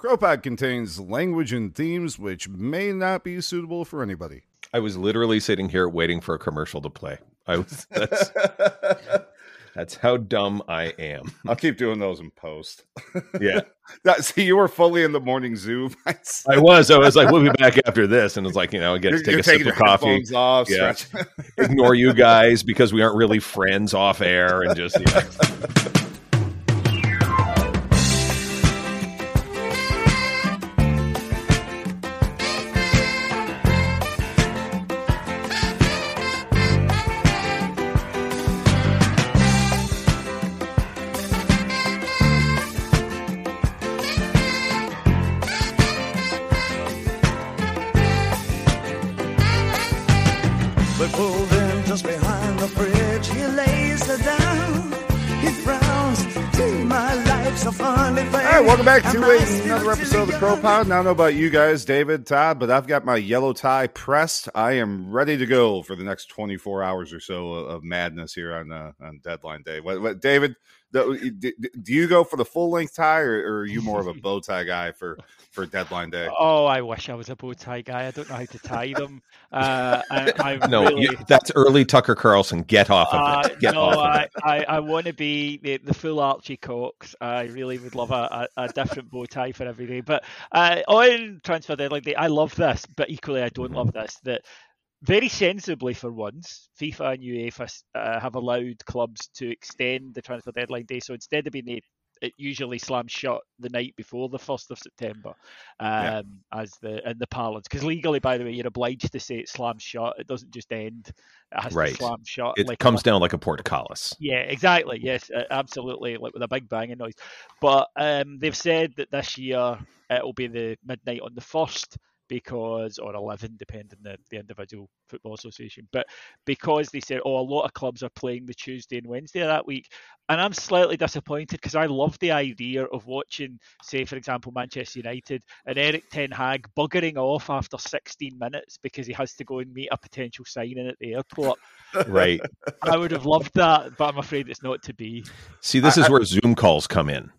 CROpod contains language and themes which may not be suitable for anybody. I was literally sitting here waiting for a commercial to play. I was that's that's how dumb I am. I'll keep doing those in post. Yeah. That- See, you were fully in the morning zoo. I was. I was like, we'll be back after this. And it's like, you know, I get to take a sip of coffee, off. Yeah. ignore you guys because we aren't really friends off air and just yeah. We back to another episode of the Crow? Pod. Now, I don't know about you guys, David, Todd, but I've got my yellow tie pressed. I am ready to go for the next 24 hours or so of, of madness here on uh, on deadline day. What, what David, do, do you go for the full length tie, or, or are you more of a bow tie guy for for deadline day? Oh, I wish I was a bow tie guy. I don't know how to tie them. Uh, I, I'm No, really, you, that's early Tucker Carlson. Get off of uh, it. Get no, off of I. I, I want to be the, the full Archie Cox. I really would love a, a, a different bow tie for every day. But uh, on transfer deadline day, I love this, but equally I don't love this. That very sensibly for once, FIFA and UEFA uh, have allowed clubs to extend the transfer deadline day. So instead of being the it usually slams shut the night before the first of September, um, Yeah. as the in the parlance. Because legally, by the way, you're obliged to say it slams shut. It doesn't just end. It has Right. to slam shut. It like a comes down like a portcullis. yeah, exactly. Yes, absolutely. Like with a big banging noise. But um, they've said that this year it'll be the midnight on the first because, or 11, depending the, the individual football association. But because they said, oh, a lot of clubs are playing the Tuesday and Wednesday of that week. And I'm slightly disappointed because I love the idea of watching, say, for example, Manchester United and Erik Ten Hag buggering off after 16 minutes because he has to go and meet a potential signing at the airport. Right. I would have loved that, but I'm afraid it's not to be. See, this is where Zoom calls come in.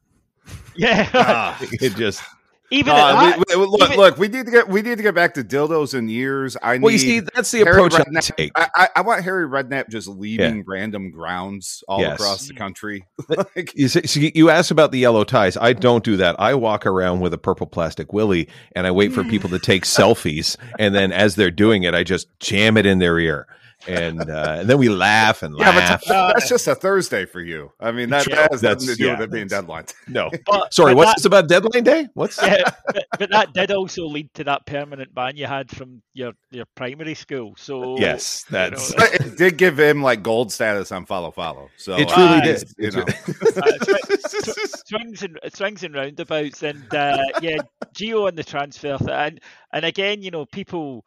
Yeah, Ah. It just even Uh, at we- we- look, even- look, we need to get we need to get back to dildos and years. I need. well, you see, that's the Harry approach I take. I, I, I want Harry Redknapp just leaving random grounds all Yes. across the country. like, You, see, see, you asked about the yellow ties. I don't do that. I walk around with a purple plastic willy and I wait for people to take selfies. And then as they're doing it, I just jam it in their ear. And, uh, and then we laugh and yeah, laugh. but that's just a Thursday for you. I mean, that, Yeah, that has nothing that's- to do yeah, with it being that's- deadline. no. but, Sorry, but what's that, this about deadline day? What's yeah, but, but that did also lead to that permanent ban you had from your, your primary school. So Yes, you know, it did give him like gold status on follow follow. So it truly Aye. did. You know, uh, sw- sw- swings and swings and roundabouts, and uh, yeah, Gio on the transfer, th- and and again, you know, people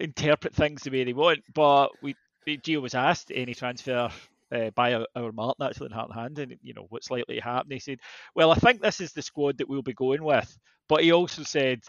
interpret things the way they want, but we Gio was asked any transfer. Uh, by our, our Martin actually in Heart and Hand, and you know what's likely to happen. He said, "Well, I think this is the squad that we'll be going with," but he also said,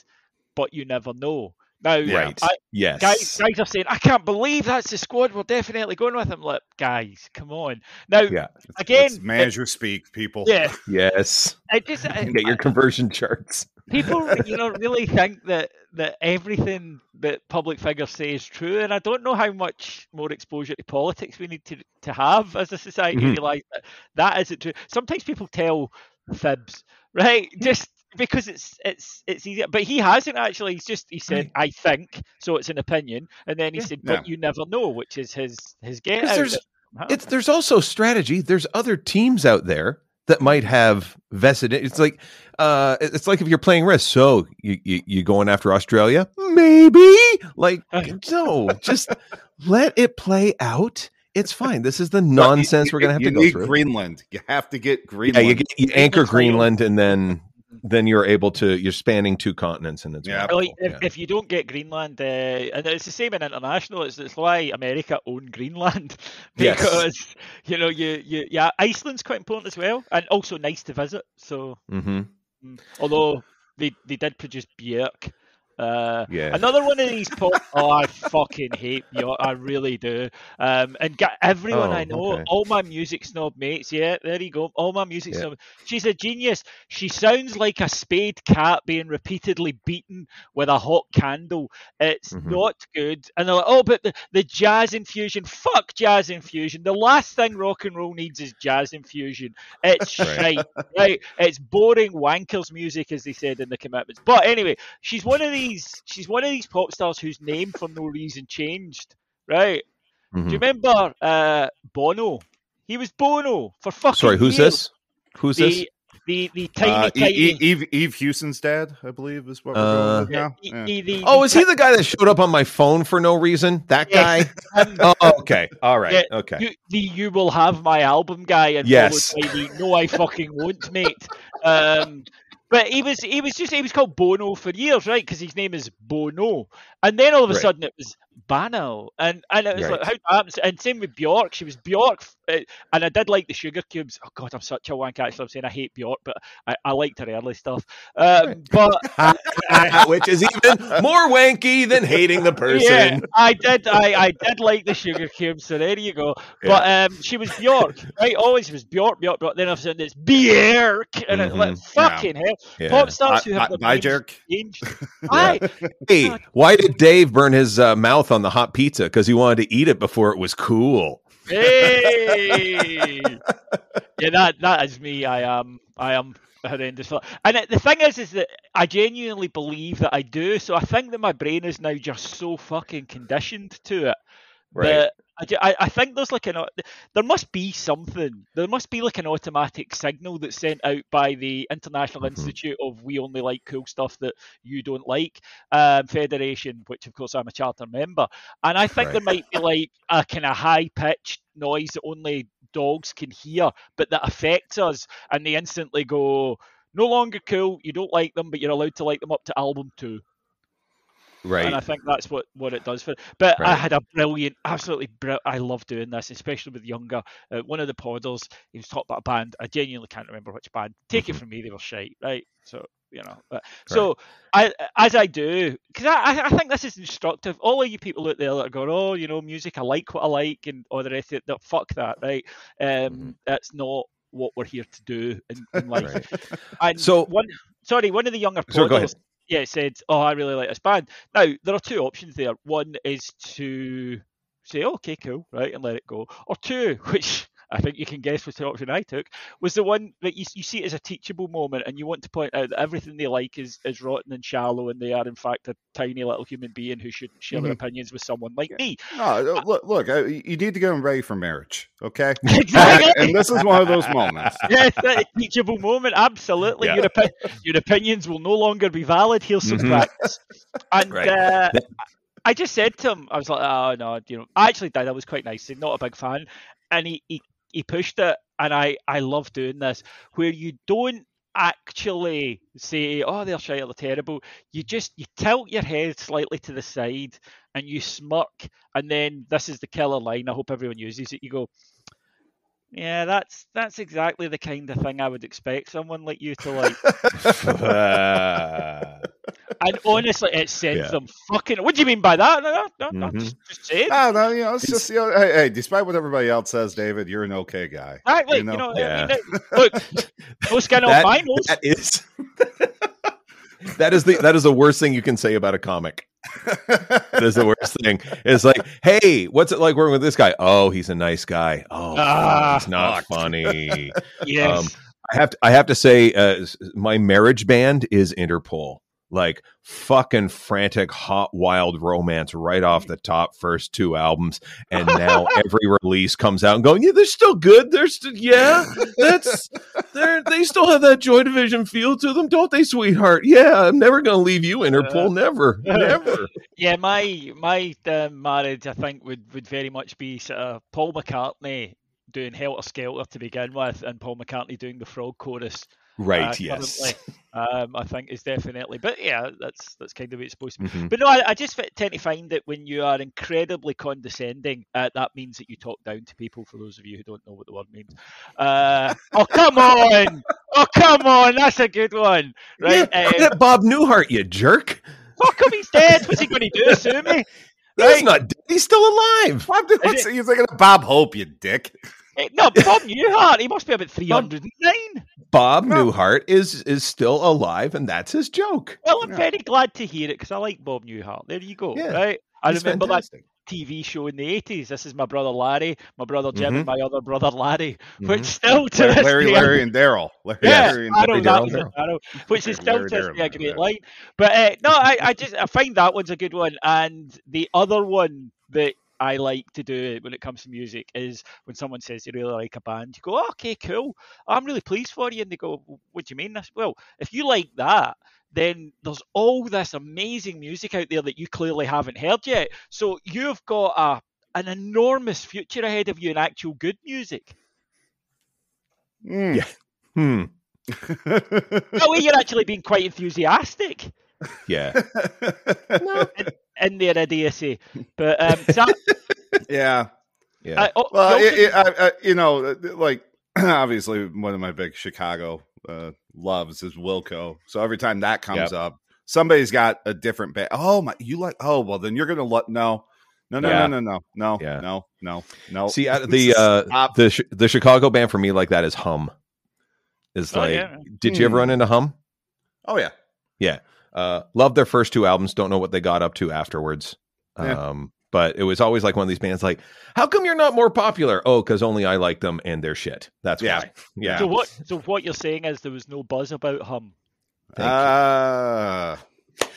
"But you never know." Now, Right. I, Yes. guys, guys are saying, "I can't believe that's the squad we're definitely going with." I'm like, guys, come on. Now, Yeah. again, It's manager speak, people. yeah, Yes. I just I, Get your conversion charts. People, you know, really think that that everything that public figures say is true, and I don't know how much more exposure to politics we need to to have as a society to Mhm. realise that that isn't true. Sometimes people tell fibs, right? Just because it's it's it's easier, but he hasn't actually. He's just he said, "I think," so it's an opinion, and then he said, "But Yeah. you never know," which is his his get out. there's- that- huh? It's there's also strategy. There's other teams out there that might have vested. It's like uh, it's like if you're playing risk. So you you, you going after Australia? Maybe. Like no, just let it play out. It's fine. This is the nonsense we're gonna have to go need through. Greenland. You have to get yeah, Greenland. you, get, you anchor Greenland, and then then you're able to you're spanning two continents, and it's Yeah. Well, if, Yeah. if you don't get Greenland, uh, and it's the same in international, it's, it's why America own Greenland Yes. because you know you, you yeah Iceland's quite important as well, and also nice to visit. So Mhm. mm, although they they did produce Björk Uh, Yeah. Another one of these pop. oh, I fucking hate Bjork. I really do. Um, and everyone Oh, I know, okay. all my music snob mates. Yeah, there you go. All my music Yeah. snob. She's a genius. She sounds like a spayed cat being repeatedly beaten with a hot candle. It's Mhm. not good. And they're like, oh, but the, the jazz infusion. Fuck jazz infusion. The last thing rock and roll needs is jazz infusion. It's Right. shite. right? It's boring wankers music, as they said in the commitments. But anyway, she's one of these. She's one of these pop stars whose name for no reason changed. Right? Do Mhm. you remember uh, Bono? He was Bono for fucking. Sorry, who's years. this? Who's this? The the the tiny Uh, tiny. E- E- Eve, Eve Hewson's dad, I believe, is what we're Uh, going with yeah, now. the- Yeah. the- the- Oh, the is he the guy that showed up on my phone for no reason? That guy? Um, Oh, okay. All right. Yeah, Okay. you, the you will have my album guy and Yes. followed by the no I fucking won't mate. Um, but he was he was just he was called Bono for years, right? Because his name is Bono, and then all of a Right. sudden it was Bano, and and it was Right. like how that happens. And same with Bjork, she was Bjork, uh, and I did like the Sugar Cubes. Oh God, I'm such a wank. Actually, I'm saying I hate Bjork, but I, I liked her early stuff. Um, but Which is even more wanky than hating the person. yeah, I did. I, I did like the sugar cubes. So there you go. But um, she was Bjork, right? Always was Bjork, Bjork, Bjork. Then all of a sudden it's Bjork, and it's like Mhm. fucking hell. Yeah. Pop stars who have I- bye, names Jerk. changed. Hey, why did Dave burn his uh, mouth on the hot pizza? Because he wanted to eat it before it was cool. Hey. yeah, that that is me. I am. I am horrendous. And the thing is, is that I genuinely believe that I do. So I think that my brain is now just so fucking conditioned to it. Right. that I, I, I think there's like an there must be something there must be like an automatic signal that's sent out by the International Mhm. Institute of We Only Like Cool Stuff that you don't like um, Federation, which of course I'm a charter member, and I think there might be like a kind of high pitched noise that only dogs can hear, but that affects us, and they instantly go. No longer cool. You don't like them, but you're allowed to like them up to album two Right. and I think that's what, what it does for. But I had a brilliant, absolutely brilliant. I love doing this, especially with younger. Uh, one of the podders, he was talking about a band. I genuinely can't remember which band. Take it Mhm. from me, they were shite, right? So you know, but, so I as I do because I, I think this is instructive. All of you people out there that are going, oh, you know, music, I like what I like, and all the rest of it. No, fuck that, right? Um, Mhm. that's not what we're here to do in, in life. Right. And So- one, sorry, one of the younger Sorry, go ahead. podders, yeah, said, "Oh, I really like this band." Now there are two options there. One is to say, "Okay, cool," right, and let it go, or two, which I think you can guess the option I took, was the one that you, you see it as a teachable moment, and you want to point out that everything they like is is rotten and shallow, and they are in fact a tiny little human being who shouldn't share their opinions with someone like me. No, uh, look, look, uh, you need to get them ready for marriage, okay? Exactly. and this is one of those moments. yes, that teachable moment. Absolutely, Yeah. your opi- your opinions will no longer be valid. Here's some Mhm. practice. And Right. uh, I just said to him, I was like, oh no, you know, I actually did. I was quite nice. He's Not a big fan, and he he, he pushed it, and I I love doing this where you don't actually say, oh, they're shite or they're terrible. You just you tilt your head slightly to the side and you smirk, and then this is the killer line. I hope everyone uses it. You go. Yeah, that's that's exactly the kind of thing I would expect someone like you to like. And honestly, it sends Yeah. them fucking. What do you mean by that? No, no, no, no Mhm. just, just say it. No, no, you know, it's just, you know, hey, hey, despite what everybody else says, David, you're an okay guy. Exactly. you You know, know, yeah. I mean, look, no skin off That- my nose. that is that is the that is the worst thing you can say about a comic. That is the worst thing. It's like, hey, what's it like working with this guy? Oh, he's a nice guy. Oh, Ah, he's not funny. yes. um, I have to, I have to say, uh, my marriage band is Interpol. Like fucking frantic, hot, wild romance right off the top. First two albums, and now every release comes out and going, yeah, they're still good. They're still, yeah, that's they they still have that Joy Division feel to them, don't they, sweetheart? Yeah, I'm never gonna leave you, Interpol. Never, never. yeah, my my uh, marriage, I think, would would very much be sort of Paul McCartney doing Helter Skelter to begin with, and Paul McCartney doing the Frog chorus. Right? uh, yes. currently. Um, I think is definitely, but yeah, that's that's kind of what it's supposed to be. Mhm. But no, I, I just tend to find that when you are incredibly condescending, uh, that means that you talk down to people. For those of you who don't know what the word means, uh, oh come on, oh come on, that's a good one, right? Yeah, Um, Bob Newhart, you jerk. fuck him, he's dead. What's he going to do? Sue me? He's not. dead. He's still alive. Bob, thinking of Bob Hope, you dick? Eh, No, Bob Newhart. He must be about three hundred and nine. Bob No. Newhart is is still alive, and that's his joke. Well, I'm Yeah. very glad to hear it because I like Bob Newhart. There you go. Yeah, right. I remember fantastic. that TV show in the eighties. This is my brother Larry, my brother Jim, Mhm. and my other brother Larry, Mhm. which still to Larry, Larry, day- Larry and Daryl. Larry, Yeah, Larry and I know Larry that Darryl, was it, Darryl. I know, which is still Larry to this a great Darryl. line. But uh, no, I, I just I find that one's a good one, and the other one that I like to do it when it comes to music is when someone says they really like a band, you go, "Oh, okay, cool, I'm really pleased for you, and they go, what do you mean? This? Well, if you like that. Then there's all this amazing music out there that you clearly haven't heard yet. So you've got a an enormous future ahead of you in actual good music. Mm. Yeah. Hmm. That way, you're actually being quite enthusiastic. Yeah. in their idiocy. But um, so, yeah. Yeah. I, oh, Well, it, it, I, I, you know, uh, like obviously one of my big Chicago uh, loves is Wilco. So every time that comes up, somebody's got a different band. Oh my, you like? Oh well, then you're gonna let no, no, no, Yeah. no, no, no, no, Yeah. no, no, no. See, uh, the uh, the the Chicago band for me like that is Hum. Is Oh, like, yeah. did you ever Hmm. run into Hum? oh yeah, Yeah. Uh, love their first two albums. Don't know what they got up to afterwards. Yeah. Um, but it was always like one of these bands like, how come you're not more popular? Oh, because only I like them and they're shit. That's Yeah. why. Yeah. so what? So what you're saying is there was no buzz about hum. Thank you. uh,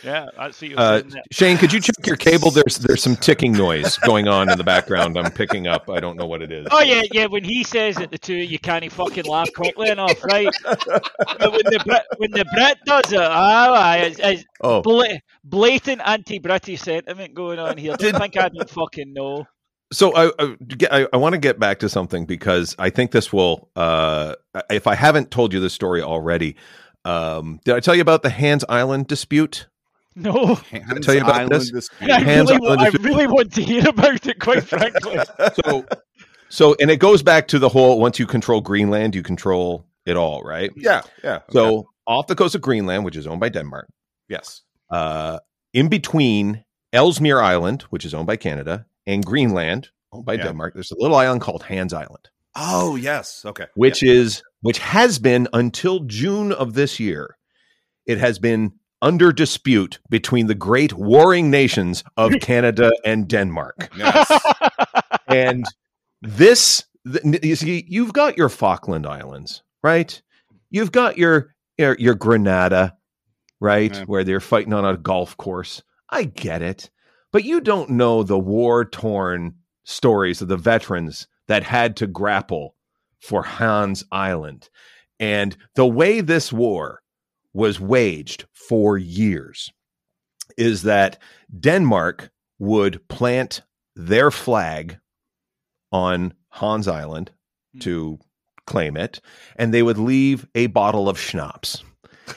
Yeah, I see you're Uh, Shane, could you check your cable? There's there's some ticking noise going on in the background. I'm picking up. I don't know what it is. Oh yeah, yeah. When he says it, the two you can't fucking laugh quickly enough, right? but when the Brit, when the Brit does it, ah, aye, it's, it's Oh, bla- blatant anti-British sentiment going on here. Don't Did- think I don't fucking know. so I I, I I want to get back to something because I think this will. Uh, if I haven't told you this story already, um, did I tell you about the Hans Island dispute? No, Hans tell you about Island this? dispute. I Hans really, on I really want to hear about it. Quite frankly, So, so and it goes back to the whole once you control Greenland, you control it all, right? Yeah, yeah. okay. So off the coast of Greenland, which is owned by Denmark, yes, uh, in between Ellesmere Island, which is owned by Canada, and Greenland, owned by Yeah. Denmark, there's a little island called Hans Island, oh yes, okay. which is which has been until June of this year, it has been under dispute between the great warring nations of Canada and Denmark. Yes. and this you see you've got your falkland islands right you've got your your, your grenada right Yeah. where they're fighting on a golf course i get it but you don't know the war torn stories of the veterans that had to grapple for hans island and the way this war was waged for years is that denmark would plant their flag on Hans Island hmm. to claim it, and they would leave a bottle of schnapps.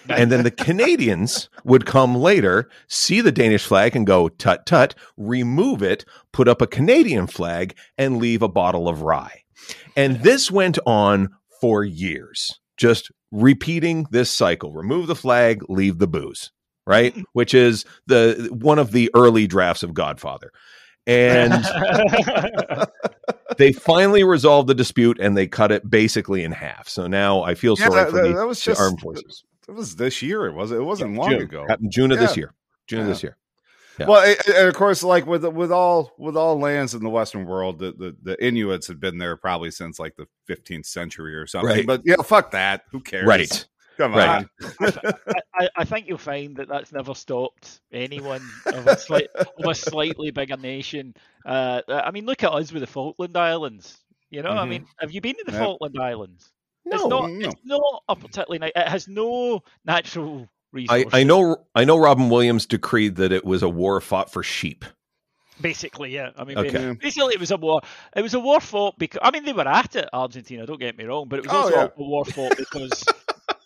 And then the Canadians would come later, see the Danish flag and go, tut tut, remove it, put up a Canadian flag, and leave a bottle of rye. And this went on for years, just repeating this cycle remove the flag, leave the booze, right? Which is the one of the early drafts of Godfather. And they finally resolved the dispute and they cut it basically in half. So now I feel Yeah, sorry that- for the, that was the just- armed forces. It was this year. It was. It wasn't long June. ago. June of this year. June of this year. Yeah. Well, and, and of course, like with with all with all lands in the Western world, the, the the Inuits have been there probably since like the 15th century or something. Right. But yeah, fuck that. Who cares? Right. Come Right. on. I, I think you'll find that that's never stopped anyone of a, slight, of a slightly bigger nation. Uh, I mean, look at us with the Falkland Islands. You know, I Mhm. mean, have you been to the Yeah. Falkland Islands? it's No, not. no. It's not a particularly nice. It has no natural I. I know I know Robin Williams decreed that it was a war fought for sheep. Basically, yeah. I mean, Okay. basically, it was a war. It was a war fought because I mean they were at it, Argentina. Don't get me wrong, but it was Oh, also yeah. a war fought because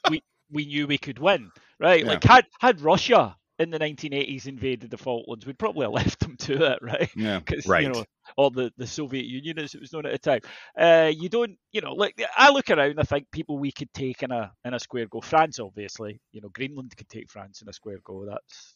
we we knew we could win, right? Yeah. Like had had Russia in the 1980s invaded the Falklands, we'd probably have left them to it, right? Yeah. Because Right. you know, or the, the Soviet Union as it was known at the time. Uh, you don't, you know, like I look around, I think people we could take in a in a square go. France, obviously, you know, Greenland could take France in a square go. That's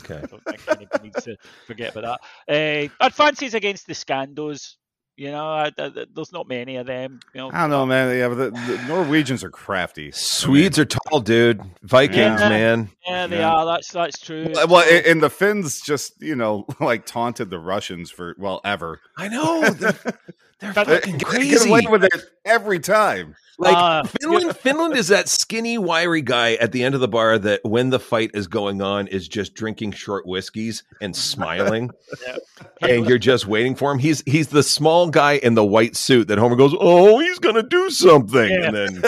Okay. I don't think anybody needs to forget about that. Uh, I'd fancy against the Scandos. You know, I, I- there's not many of them. You know, I don't know, man. Yeah, but the, the Norwegians are crafty. Swedes are tall, dude. Vikings, Yeah. man. yeah, they Yeah. are. That's that's true. Well, well, and and the Finns just you know like taunted the Russians for well ever. I know. They're, they're But- fucking Get crazy. away with it every time. Like Uh, Finland, Finland is that skinny, wiry guy at the end of the bar that, when the fight is going on, is just drinking short whiskeys and smiling, and you're just waiting for him. He's he's the small guy in the white suit that Homer goes, "Oh, he's gonna do something," Yeah. and then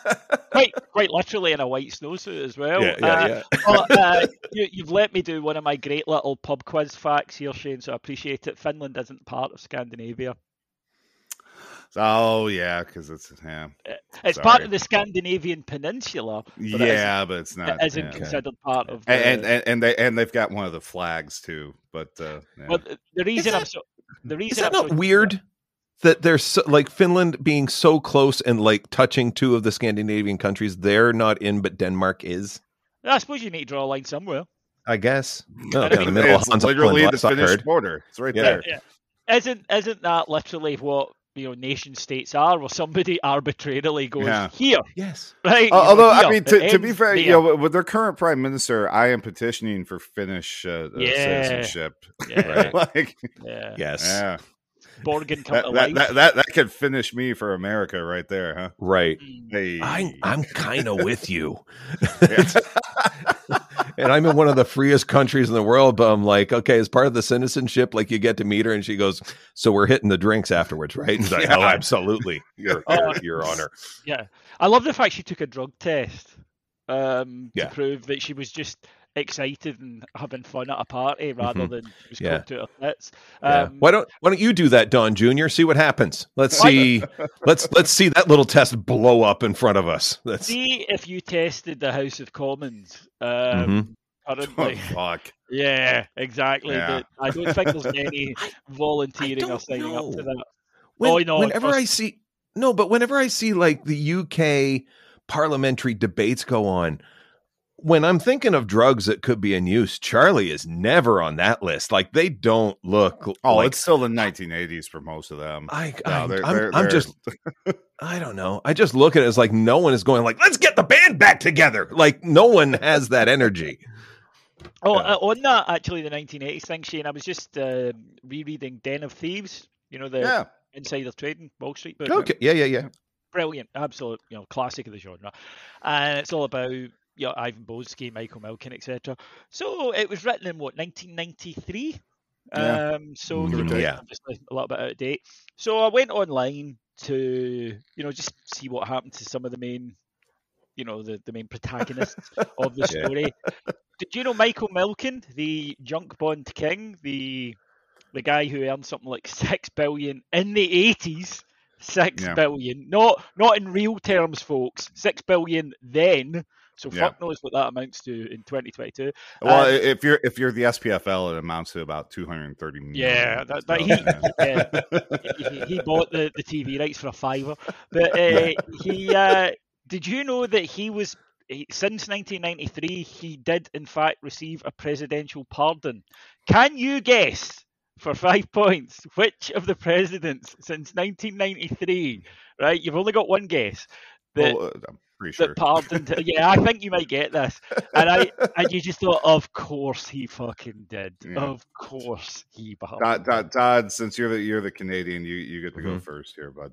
quite quite literally in a white snowsuit as well. yeah, yeah, Uh, yeah. but, uh, you, you've let me do one of my great little pub quiz facts here, Shane. So I appreciate it. Finland isn't part of Scandinavia. Oh yeah, because it's yeah, It's part of the Scandinavian peninsula. But it yeah, but it's isn't, not. it isn't yeah. considered part of. The, And, and and they and they've got one of the flags too. But uh, yeah. But the- the reason I'm so the reason Is reason that I'm not so, weird? That they're so, like Finland being so close and like touching two of the Scandinavian countries, they're not in, but Denmark is. I suppose you need to draw a line somewhere. I guess. No, I down the middle of it's Hans literally Island, the Finnish border. It's right Yeah. there. Yeah. Isn't isn't that literally what you know nation states are, where somebody arbitrarily goes Yeah. here, Yes. right? you Uh, know, although I mean, to, to be ends fair, you know, with their current prime minister, I am petitioning for Finnish uh, uh, Yeah. citizenship. Yeah. like, yeah. Yes. yeah, Borgen come that, to that, life. that, that that could finish me for America right there, huh? Right. Mm. Hey, I, I'm kind of with you. And I'm in one of the freest countries in the world, but I'm like, okay, as part of the citizenship, like you get to meet her, and she goes, "So we're hitting the drinks afterwards, right?" Like, Yeah. "Oh, absolutely, your, Oh. your, your honor." Yeah, I love the fact she took a drug test um, Yeah. to prove that she was just excited and having fun at a party rather Mhm. than was Yeah. to her tits. Yeah. Um, Why don't Why don't you do that, Don Junior? See what happens. Let's see. let's Let's see that little test blow up in front of us. That's See if you tested the House of Commons. Um, Mhm. oh, Currently, fuck. yeah, exactly. Yeah. I don't think there's any volunteering or signing up to that. When- Oh, no, whenever course. I see no, but whenever I see like the UK parliamentary debates go on, when I'm thinking of drugs that could be in use, Charlie is never on that list. Like they don't look. Oh, like, it's still the 1980s for most of them. I, No, I they're- I'm, they're- I'm they're- just. I don't know. I just look at it as like no one is going like, let's get the band back together. Like no one has that energy. Oh, Yeah. uh, on that actually, the 1980s thing, Shane. I was just uh, rereading Den of Thieves. You know the yeah. Insider Trading Wall Street book. Okay. Yeah. Yeah. Yeah. brilliant, absolute, you know, classic of the genre, and it's all about you know Ivan Boesky, Michael Milken, etc. So it was written in what 1993. Yeah. Um, so Mm, you know, yeah. obviously a little bit out of date. So I went online to you know just see what happened to some of the main, you know, the, the main protagonists of the Yeah. story. Did you know Michael Milken, the junk bond king, the the guy who earned something like six billion in the eighties? Six Yeah. billion, not not in real terms, folks. Six billion then. So Yeah. fuck knows what that amounts to in 2022. Well, Um, if you're if you're the SPFL, it amounts to about 230 million. Yeah, that, that he, yeah. he, he bought the, the TV rights for a fiver. But uh, he uh, did you know that he was he- since 1993 he did in fact receive a presidential pardon. Can you guess for five points which of the presidents since 1993? Right, you've only got one guess. That, Well, uh, pretty sure. that pardoned. yeah, I think you might get this. And I and you just thought, of course he fucking did. Yeah. Of course he pardoned. Todd, Todd, Todd, since you're the you're the Canadian, you you get to go Mhm. first here, bud.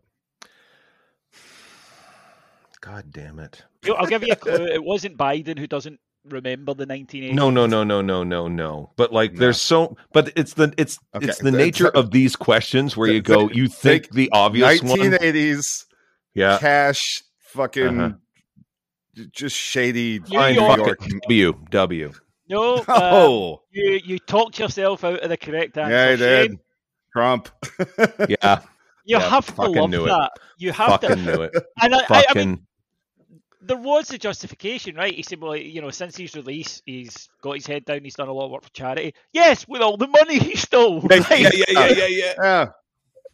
God damn it. You know, I'll give you a clue. It wasn't Biden who doesn't remember the 1980s. No, no, no, no, no, no, no. But like, No. there's so, but it's the it's Okay, it's the th- nature of these questions where you go, you think think the obvious one, 1980s yeah, cash, fucking, Uh-huh. J- just shady New fine, New York. fuck York. it. W W. No, um, Oh, you you talked yourself out of the correct answer. yeah, he did. Shane. Trump. Yeah, You Yeah, have to fucking love knew it. that. You have fucking to. knew it. And I, I, I mean, Fucking there was a justification, right? He said, well, you know, since his release, he's got his head down, he's done a lot of work for charity. Yes, with all the money he stole. Yeah, yeah, yeah, yeah, yeah. Yeah,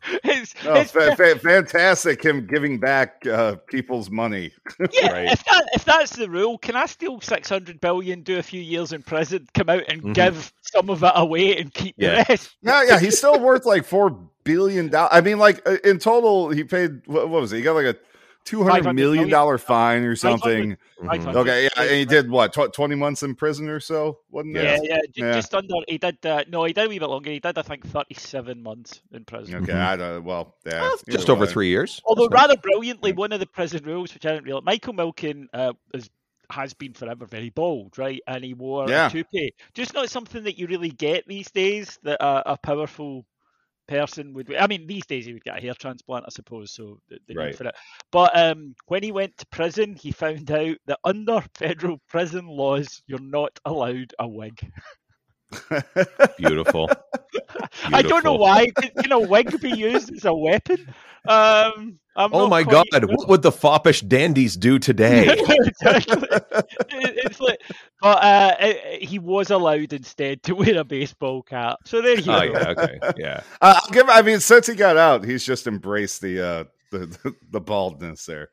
It's, no, it's fa- fa- fantastic. Him giving back uh, people's money. Yeah, Right. if that if that's the rule, can I steal six hundred billion, do a few years in prison, come out and Mhm. give some of it away and keep Yeah. the rest? Yeah, yeah, he's still worth like four billion dollars. I mean, like uh, in total, he paid what, what was it? He got like a two hundred 500 million million. dollar fine or something. Mhm. Okay, yeah, and he did what tw- twenty months in prison or so, wasn't Yeah, it? yeah, Yeah. just under. He did. Uh, no, he did a wee bit longer. He did, I think, thirty-seven months in prison. Okay, Mhm. I don't. Well, yeah, Well, just over way. three years. Although That's rather brilliantly, one of the prison rules, which I didn't realize, Michael Milken uh, is has been forever very bold, right? And he wore Yeah. a toupee. Just not something that you really get these days. That a, a powerful person would. I mean, these days he would get a hair transplant, I suppose. So the, the Right. need for it. But um, when he went to prison, he found out that under federal prison laws, you're not allowed a wig. Beautiful. I don't know why. Can, can a wig be used as a weapon? Um, I'm Oh my God! sure. What would the foppish dandies do today? exactly. It's like, but uh, it- it- he was allowed instead to wear a baseball cap. So there you oh go. yeah, okay, yeah. Uh, I'll give. I mean, since he got out, he's just embraced the uh, the, the the baldness there.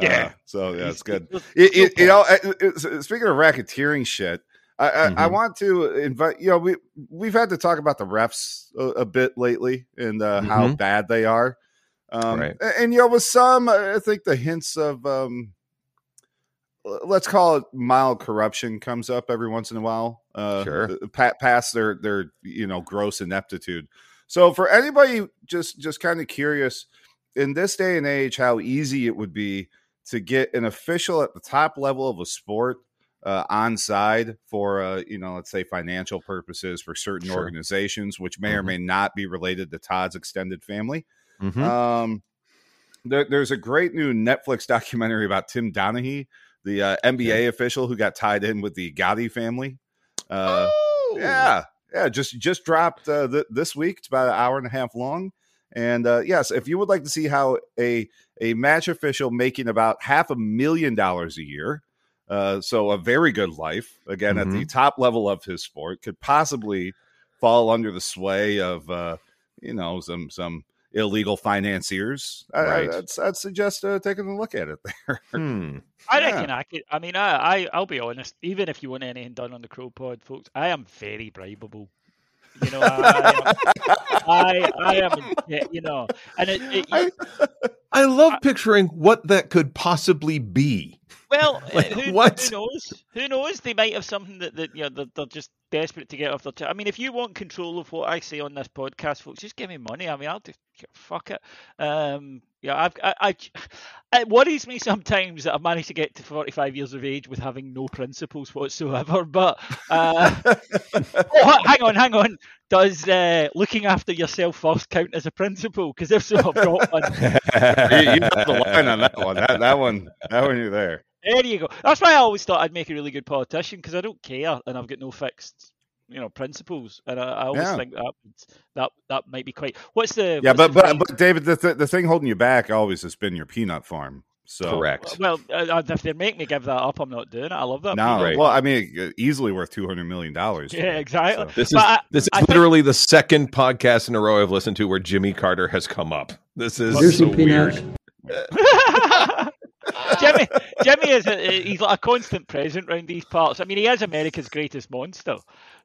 Yeah. Uh, so yeah, it's good. It, it, you know, speaking of racketeering shit, I, I, I Mhm. want to invite. You know, we we've had to talk about the refs a, a bit lately and uh, how Mhm. bad they are. Um, Right. and, and, you know, with some, I think the hints of um, let's call it mild corruption comes up every once in a while. Uh, Sure. pa- past their their you know gross ineptitude. So for anybody just just kind of curious in this day and age, how easy it would be to get an official at the top level of a sport uh, on side for uh, you know let's say financial purposes for certain Sure. organizations, which may or Mhm. may not be related to Todd's extended family. Mhm. Um, there, there's a great new Netflix documentary about Tim Donaghy, the uh, NBA official who got tied in with the Gotti family. Uh, Oh! yeah, yeah, just just dropped uh, th- this week. It's about an hour and a half long. And uh, yes, if you would like to see how a a match official making about half a million dollars a year, uh, so a very good life again at the top level of his sport, could possibly fall under the sway of uh, you know some some illegal financiers. I, Right. I, I'd, I'd suggest uh, taking a look at it there. Hmm. I Yeah. reckon I could. I mean, I, I, I'll be honest. Even if you want anything done on the CROpod, folks, I am very bribable. You know, I, I, I am. You know, and it, it I, I love picturing what that could possibly be. Well, Like, who, what? who knows? Who knows? They might have something that, that you know they're, they're just desperate to get off their. chest. I mean, if you want control of what I say on this podcast, folks, just give me money. I mean, I'll just fuck it. Um, yeah, I've, I, I, it worries me sometimes that I've managed to get to 45 years of age with having no principles whatsoever. But uh, oh, hang on, hang on. Does uh, looking after yourself first count as a principle? Because if so, I've got one. you, you got the line on that one. That, that one, that one, you're there. There you go. That's why I always thought I'd make a really good politician because I don't care and I've got no fixed, you know, principles. And I, I always Yeah. think that that that might be quite. What's the? Yeah, what's but the but but David, the th- the thing holding you back always has been your peanut farm. So Correct. Well, uh, if they make me give that up, I'm not doing it. I love that. No, Right. well, I mean, uh, easily worth two hundred million dollars. Yeah, exactly. This is I- this is I think- literally the second podcast in a row I've listened to where Jimmy Carter has come up. This is Here's so some peanuts. weird. Jimmy, Jimmy is a, he's like a constant present around these parts. I mean, he is America's greatest monster.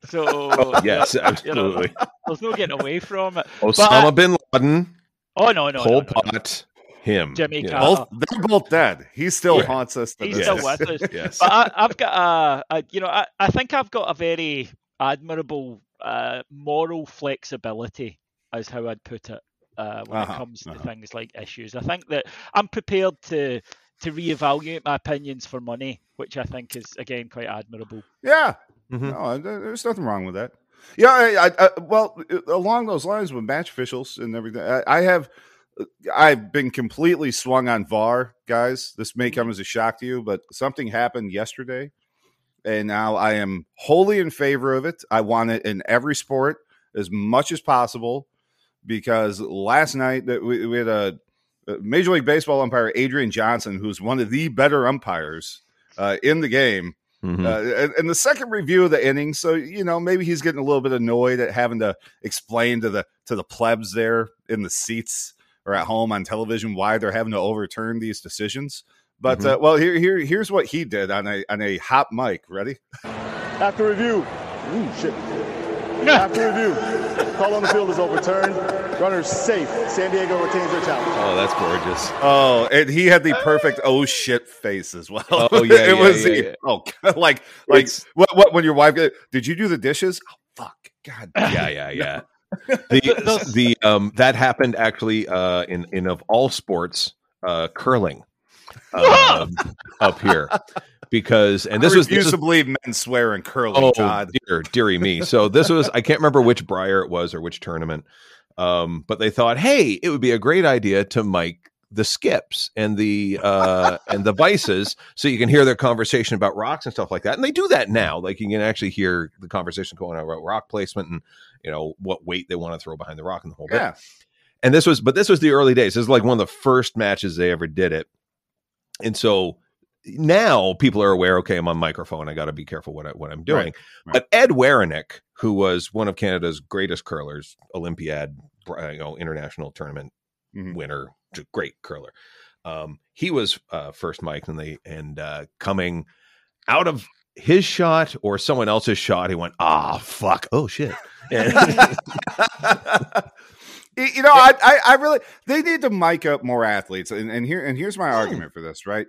So Oh, Yes, you know, absolutely. there's no getting away from it. Osama bin Laden, Oh no, no, Pol no, no, no. Pot, him. Jimmy you Carter. both they're both dead. He still Yeah. haunts us. To He's this still with us. Yes. But I, I've got a, a you know, I, I think I've got a very admirable uh, moral flexibility, as how I'd put it, uh, when Uh-huh, it comes to uh-huh. things like issues. I think that I'm prepared to to reevaluate my opinions for money, which I think is again quite admirable. Yeah, Mhm. no, there's nothing wrong with that. Yeah, I, I, I, well, along those lines with match officials and everything, I, I have, I've been completely swung on VAR, guys. This may come as a shock to you, but something happened yesterday, and now I am wholly in favor of it. I want it in every sport as much as possible because last night that we, we had a uh, Major League Baseball umpire Adrian Johnson, who's one of the better umpires uh, in the game. Mhm. Uh, and, and the second review of the inning, so you know maybe he's getting a little bit annoyed at having to explain to the to the plebs there in the seats or at home on television why they're having to overturn these decisions. But uh, well, here here here's what he did on a on a hot mic. Ready? After review, ooh, shit. After review, call on the field is overturned. Runners safe. San Diego retains their challenge. oh, that's gorgeous. Oh, and he had the perfect oh shit face as well. Oh, yeah, it yeah, was yeah, yeah. oh like like It's- what what when your wife did you do the dishes? Oh fuck, God, yeah, yeah, yeah. The the um that happened actually uh in in of all sports uh curling um, up here. Because and this I was refuse was to believe men swear in curling. oh Todd. dear dearie me. So this was I can't remember which Brier it was or which tournament um but they thought hey it would be a great idea to mic the skips and the uh and the vices so you can hear their conversation about rocks and stuff like that. And they do that now. Like you can actually hear the conversation going on about rock placement and you know what weight they want to throw behind the rock and the whole bit. Yeah, and this was but this was the early days. This is like one of the first matches they ever did it and so now people are aware okay i'm on microphone i got to be careful what, I, what i'm doing right. but ed Werenich, who was one of canada's greatest curlers olympiad uh, you know international tournament Mhm. winner great curler um, he was uh, first mic and they and uh, coming out of his shot or someone else's shot he went ah fuck oh shit you you know, I, I, I really they need to mic up more athletes, and, and here and here's my argument for this. Right,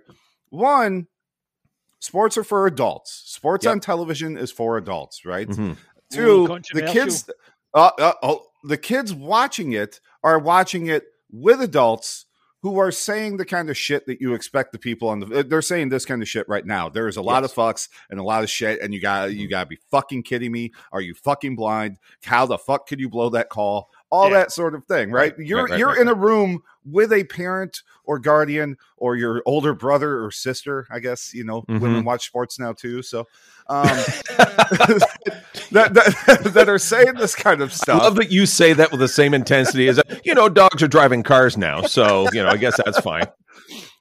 one, sports are for adults. Sports Yep. on television is for adults. Right. Mhm. Two, Ooh, the kids, uh, uh, oh, the kids watching it are watching it with adults who are saying the kind of shit that you expect the people on the. They're saying this kind of shit right now. There is a lot Yes. of fucks and a lot of shit, and you got you got to be fucking kidding me. Are you fucking blind? How the fuck could you blow that call? All Yeah. that sort of thing, right? Right, You're right, right, you're in a room with a parent or guardian or your older brother or sister. I guess you know Mhm. women watch sports now too, so. Um, that, that, that are saying this kind of stuff. I love that you say that with the same intensity as you know dogs are driving cars now so you know i guess that's fine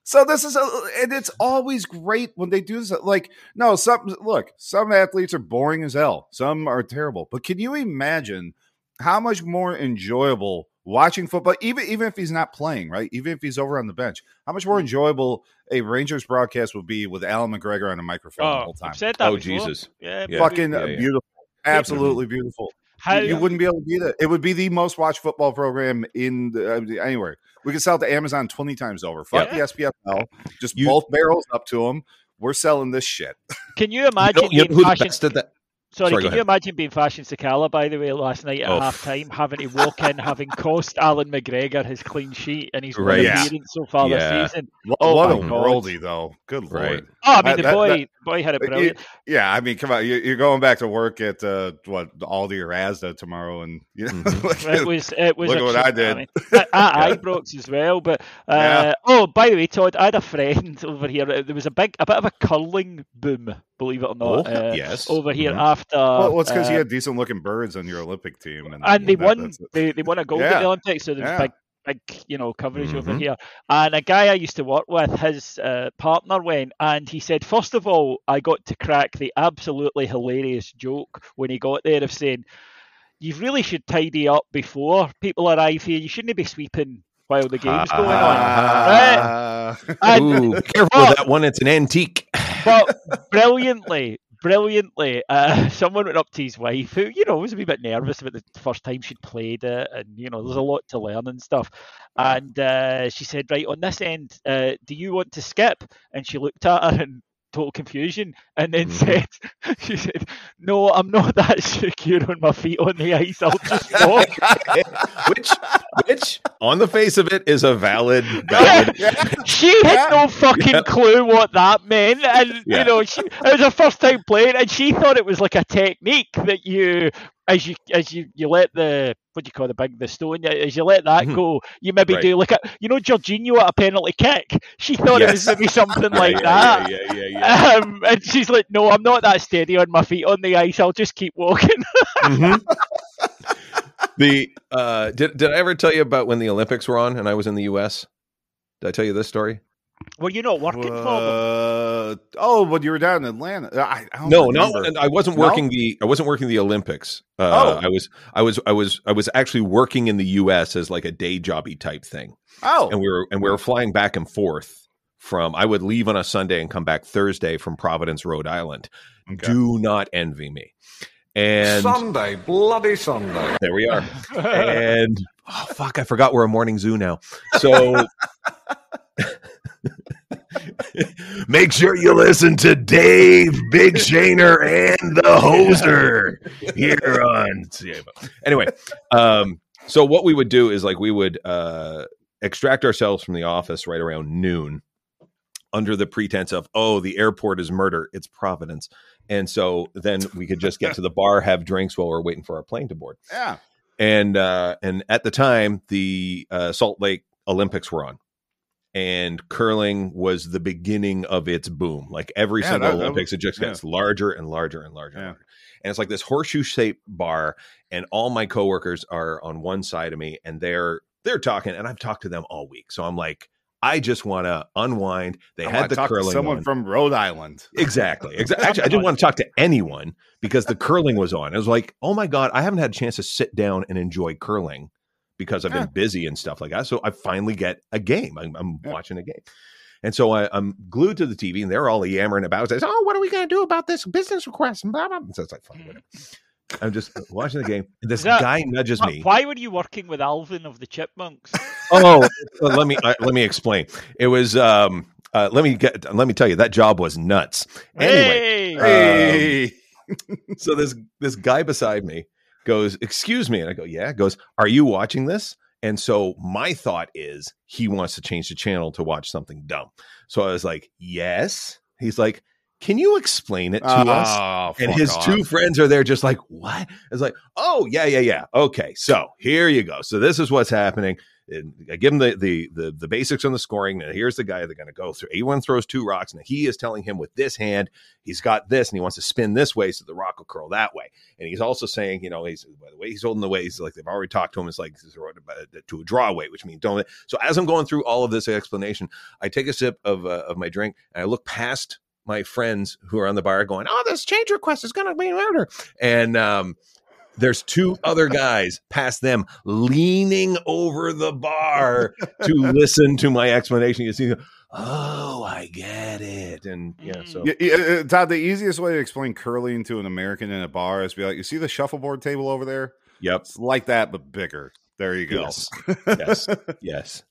So this is a, and it's always great when they do this. Like, no, some look, some athletes are boring as hell. Some are terrible. But can you imagine how much more enjoyable watching football, even even if he's not playing, right? Even if he's over on the bench, how much more enjoyable a Rangers broadcast would be with Allan McGregor on a microphone the Oh, whole time. Said that oh before. jesus Yeah, Yeah. Fucking yeah, yeah. beautiful, absolutely beautiful. How, you, you wouldn't be able to beat it. It would be the most watched football program in the, uh, anywhere. We could sell it to Amazon twenty times over. Fuck the SPFL. Just You- both barrels up to them. We're selling this shit. can you you imagine know, you know being who the fashion? best at that Sorry, Sorry, can you imagine being Fashion Sakala, by the way, last night at Oh. half time, having to walk in, having cost Allan McGregor his clean sheet and his Right. one Yeah. appearance so far Yeah. this season? What, Oh what my a God. worldie, though. Good Right. lord. Oh, I mean, That- the that- boy, that- boy had it You- brilliant. Yeah, I mean, come on. You, you're going back to work at uh, what Aldi or Asda tomorrow, and you know, Mhm. look It was it was Look at what I did. mean, at, at Ibrox as well. But uh, Yeah. oh, by the way, Todd, I had a friend over here. uh, There was a big, a bit of a curling boom, believe it or oh not, uh, yes over here Mhm. after. Well, well, it's because uh, you had decent looking birds on your Olympic team, and, and they that- won. that's it. They, they won a gold at the Olympics, so there's Yeah. big, big, you know, coverage over Mhm. here. And a guy I used to work with, his uh, partner went, and he said, first of all, I got to crack the absolutely hilarious joke when he got there of saying, "You really should tidy up before people arrive here. You shouldn't be sweeping." While the game's going on, Ah. And- Ooh, be careful with that one it's an antique but brilliantly, brilliantly, uh, someone went up to his wife, who you know was a wee bit nervous about the first time she'd played it, and you know there's a lot to learn and stuff. And uh, she said, "Right on this end, uh, do you want to skip?" And she looked at her in total confusion, and then Mhm. said, "She said, no, I'm not that secure on my feet on the ice. I'll just walk." which which on the face of it is a valid valid she had no fucking Yeah. clue what that meant, and Yeah. you know, she, it was her first time playing, and she thought it was like a technique that you, as you as you you let the what do you call the big the stone, as you let that Mhm. go, you maybe Right. do like a you know Jorginho at a penalty kick. She thought it was maybe something like yeah, that. yeah yeah yeah, yeah. Um, and she's like, "No, I'm not that steady on my feet on the ice. I'll just keep walking." Mhm. the uh did did I ever tell you about when the Olympics were on and I was in the US? Did I tell you this story? Were you not working for them? Uh, oh, when you were down in Atlanta, I, I don't No, no. I wasn't No? working the I wasn't working the Olympics. Uh, Oh. I was I was I was I was actually working in the U.S. as like a day jobby type thing, Oh, and we were and we were flying back and forth from. I would leave on a Sunday and come back Thursday from Providence, Rhode Island. Okay. Do not envy me. And Sunday, bloody Sunday. there we are. and oh fuck, I forgot we're a morning zoo now. So make sure you listen to Dave, Big Shaner, and the Hoser here on. Anyway, um, so what we would do is like we would uh, extract ourselves from the office right around noon under the pretense of oh the airport is murder it's providence and so then we could just get to the bar have drinks while we're waiting for our plane to board yeah. and uh and at the time the uh, salt lake olympics were on and curling was the beginning of its boom like every Yeah, single that- that olympics it just yeah. gets larger and larger and larger, and Yeah. larger and it's like this horseshoe shaped bar and all my coworkers are on one side of me and they're they're talking and i've talked to them all week so i'm like i just want to unwind they I had the curling someone on. from Rhode Island. Exactly. Exactly. Actually, I didn't want to talk to anyone because the curling was on. It was like, oh my god, I haven't had a chance to sit down and enjoy curling because I've Yeah. been busy and stuff like that. So I finally get a game. I'm, I'm Yeah. watching a game. And so I, I'm glued to the TV, and they're all yammering about. Says, "Oh, what are we going to do about this business request?" And blah blah. And so it's like, fine, whatever. I'm just watching the game. And this that- guy nudges me. Why were you working with Alvin of the Chipmunks? Oh, let me uh, let me explain. It was um. Uh, let me get. Let me tell you that job was nuts. Anyway, Hey! Um, Hey, so this this guy beside me goes, "Excuse me," and I go, "Yeah." Goes, "Are you watching this?" And so my thought is he wants to change the channel to watch something dumb. So I was like, "Yes." He's like, "Can you explain it to uh-huh. us?" Oh, And his off. two friends are there, just like, "What?" It's like, "Oh yeah, yeah, yeah. Okay, so here you go. So this is what's happening." And I give him the, the the the basics on the scoring. And here's the guy they're going to go through. Everyone throws two rocks, and he is telling him with this hand he's got this, and he wants to spin this way so the rock will curl that way. And he's also saying, you know, he's by the way he's holding the way. He's like they've already talked to him. It's like to a draw weight, which means don't. So as I'm going through all of this explanation, I take a sip of uh, of my drink, and I look past my friends who are on the bar, going, "Oh, this change request is going to be murder," and um there's two other guys past them leaning over the bar to listen to my explanation. You see, oh, I get it, and yeah, so Yeah, yeah, uh, Todd, the easiest way to explain curling to an American in a bar is be like, you see the shuffleboard table over there? yep, It's like that, but bigger. There you go. Yes. yes, yes,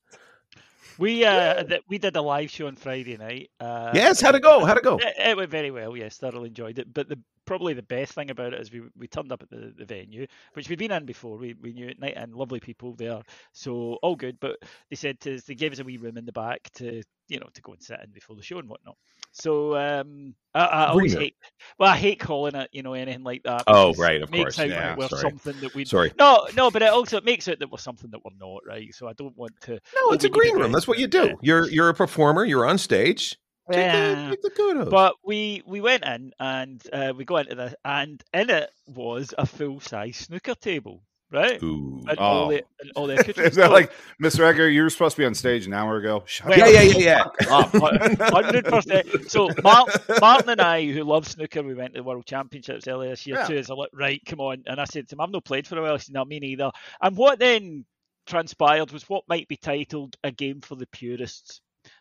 We uh, th- we did a live show on Friday night. Uh, yes. How'd it go? How'd it go? It, it went very well. Yes, thoroughly enjoyed it. But the probably the best thing about it is we we turned up at the, the venue, which we've been in before. We we knew at night and lovely people there, so all good. But they said to us, they gave us a wee room in the back to you know to go and sit in before the show and whatnot. So um, I, I always hate. Well, I hate calling it you know anything like that. Oh, right, it of makes course, out yeah, we're sorry. something that we. Sorry. No, no, but it also it makes it that we're something that we're not, right? So I don't want to. No, it's a we need to green room. That's what you do. Yeah. You're you're a performer. You're on stage. Take the, Yeah. take the kudos. But we we went in and uh, we got into this, and in it was a full size snooker table, right? Ooh. And all Oh. the and all the. Is that like, Miss Egger, you were supposed to be on stage an hour ago? Shut Well, yeah, yeah, yeah, yeah. up. Hundred percent. So Martin, Martin and I, who love snooker, we went to the World Championships earlier this year Yeah. too. So like, right, come on. And I said to him, I've not played for a while. He said, No, me neither. And what then transpired was what might be titled a game for the purists.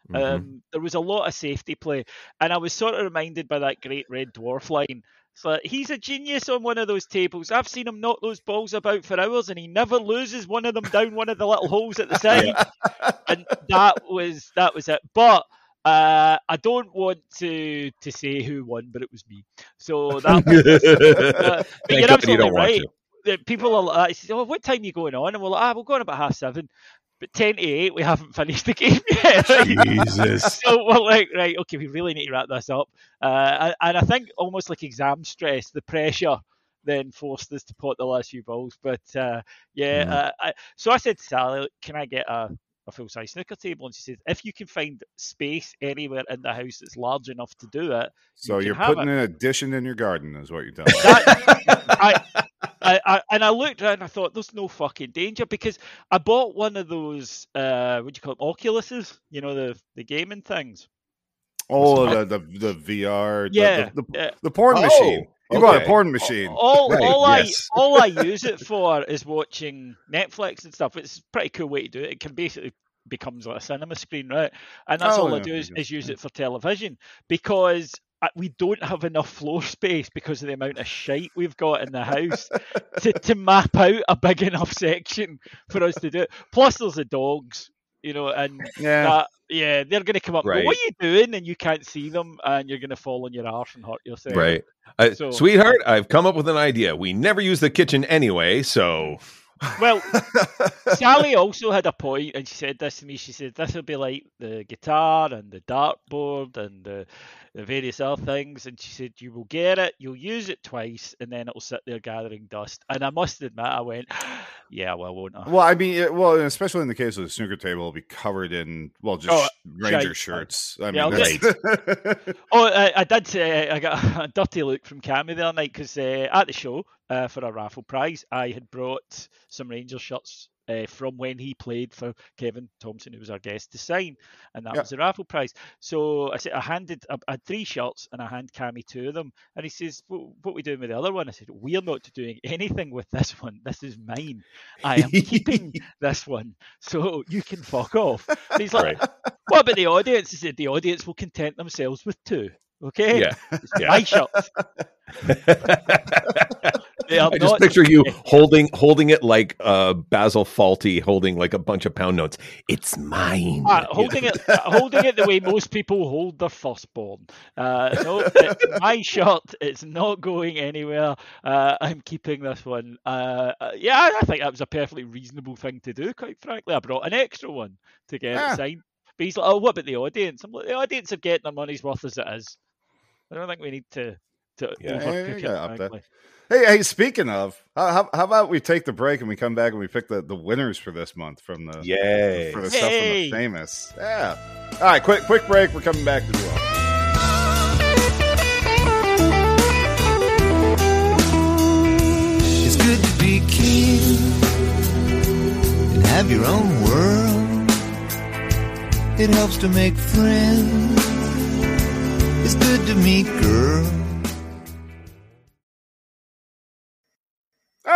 Mhm. Um, there was a lot of safety play, and I was sort of reminded by that great red dwarf line. So he's a genius on one of those tables. I've seen him knock those balls about for hours, and he never loses one of them down one of the little holes at the side. And that was that was it. But uh, I don't want to to say who won, but it was me. So that. Was, uh, but you're God you absolutely right. People are like, oh, what time are you going on? And we're like, ah, we're going about half seven. But ten to eight, we haven't finished the game yet. Jesus. so we're like, right, okay, we really need to wrap this up. Uh, and, I think almost like exam stress, the pressure then forced us to pot the last few balls. But uh, yeah, Mhm. uh, I, so I said to Sally, can I get a, a full size snooker table? And she says, if you can find space anywhere in the house that's large enough to do it, So You you're putting it. an addition in your garden, is what you're telling me. I, I, I, and I looked around and I thought, there's no fucking danger because I bought one of those, uh, what do you call them, Oculuses? You know, the, the gaming things. Oh, the, the the VR, Yeah, the, the, yeah. the porn Oh, machine. You bought a porn machine. All, Right, all yes. I all I use it for is watching Netflix and stuff. It's a pretty cool way to do it. It can basically becomes like a cinema screen, right? And that's Oh, all I do is, okay. is use it for television because I, we don't have enough floor space because of the amount of shite we've got in the house to, to map out a big enough section for us to do it. Plus, there's the dogs, you know, and Yeah. that, yeah, they're going to come up Right. What are you doing? And you can't see them, and you're going to fall on your arse and hurt yourself. Right. So- Sweetheart, I've come up with an idea. We never use the kitchen anyway, so Well, Sally also had a point, and she said this to me. She said this will be like the guitar and the dartboard and the, the various other things. And she said you will get it, you'll use it twice, and then it'll sit there gathering dust. And I must admit, I went, yeah, well, won't I? Well, I mean, it, well, especially in the case of the snooker table, it'll be covered in well, just Oh, ranger shite. shirts. I Yeah, mean, Oh, I, I did say I got a dirty look from Cammy the other night because uh, at the show uh, for a raffle prize, I had brought some Ranger shirts uh, from when he played for Kevin Thomson, who was our guest, to sign, and that Yeah. was the raffle prize. So I said I handed I had three shirts and I hand Cammy two of them, and he says, "What, what are we doing with the other one?" I said, "We're not doing anything with this one. This is mine. I am keeping this one, so you can fuck off." And he's like, "What about the audience?" He said, "The audience will content themselves with two. Okay, yeah. it's yeah. my shirts. They are I just not- picture you holding holding it like uh, Basil Fawlty holding like a bunch of pound notes. It's mine. Ah, holding it, uh, holding it the way most people hold their firstborn. Uh, no, it's my shirt. It's not going anywhere. Uh, I'm keeping this one. Uh, uh, yeah, I think that was a perfectly reasonable thing to do. Quite frankly, I brought an extra one to get Yeah. it signed. But he's like, "Oh, what about the audience?" I'm like, "The audience are getting their money's worth as it is. I don't think we need to to Yeah. Yeah, overcook you it." up that. hey, hey, speaking of, how, how, how about we take the break and we come back and we pick the, the winners for this month from the Yay. for the stuff from the famous. Yeah. All right, quick quick break. We're coming back to do all. It's good to be king and have your own world. It helps to make friends. It's good to meet girls.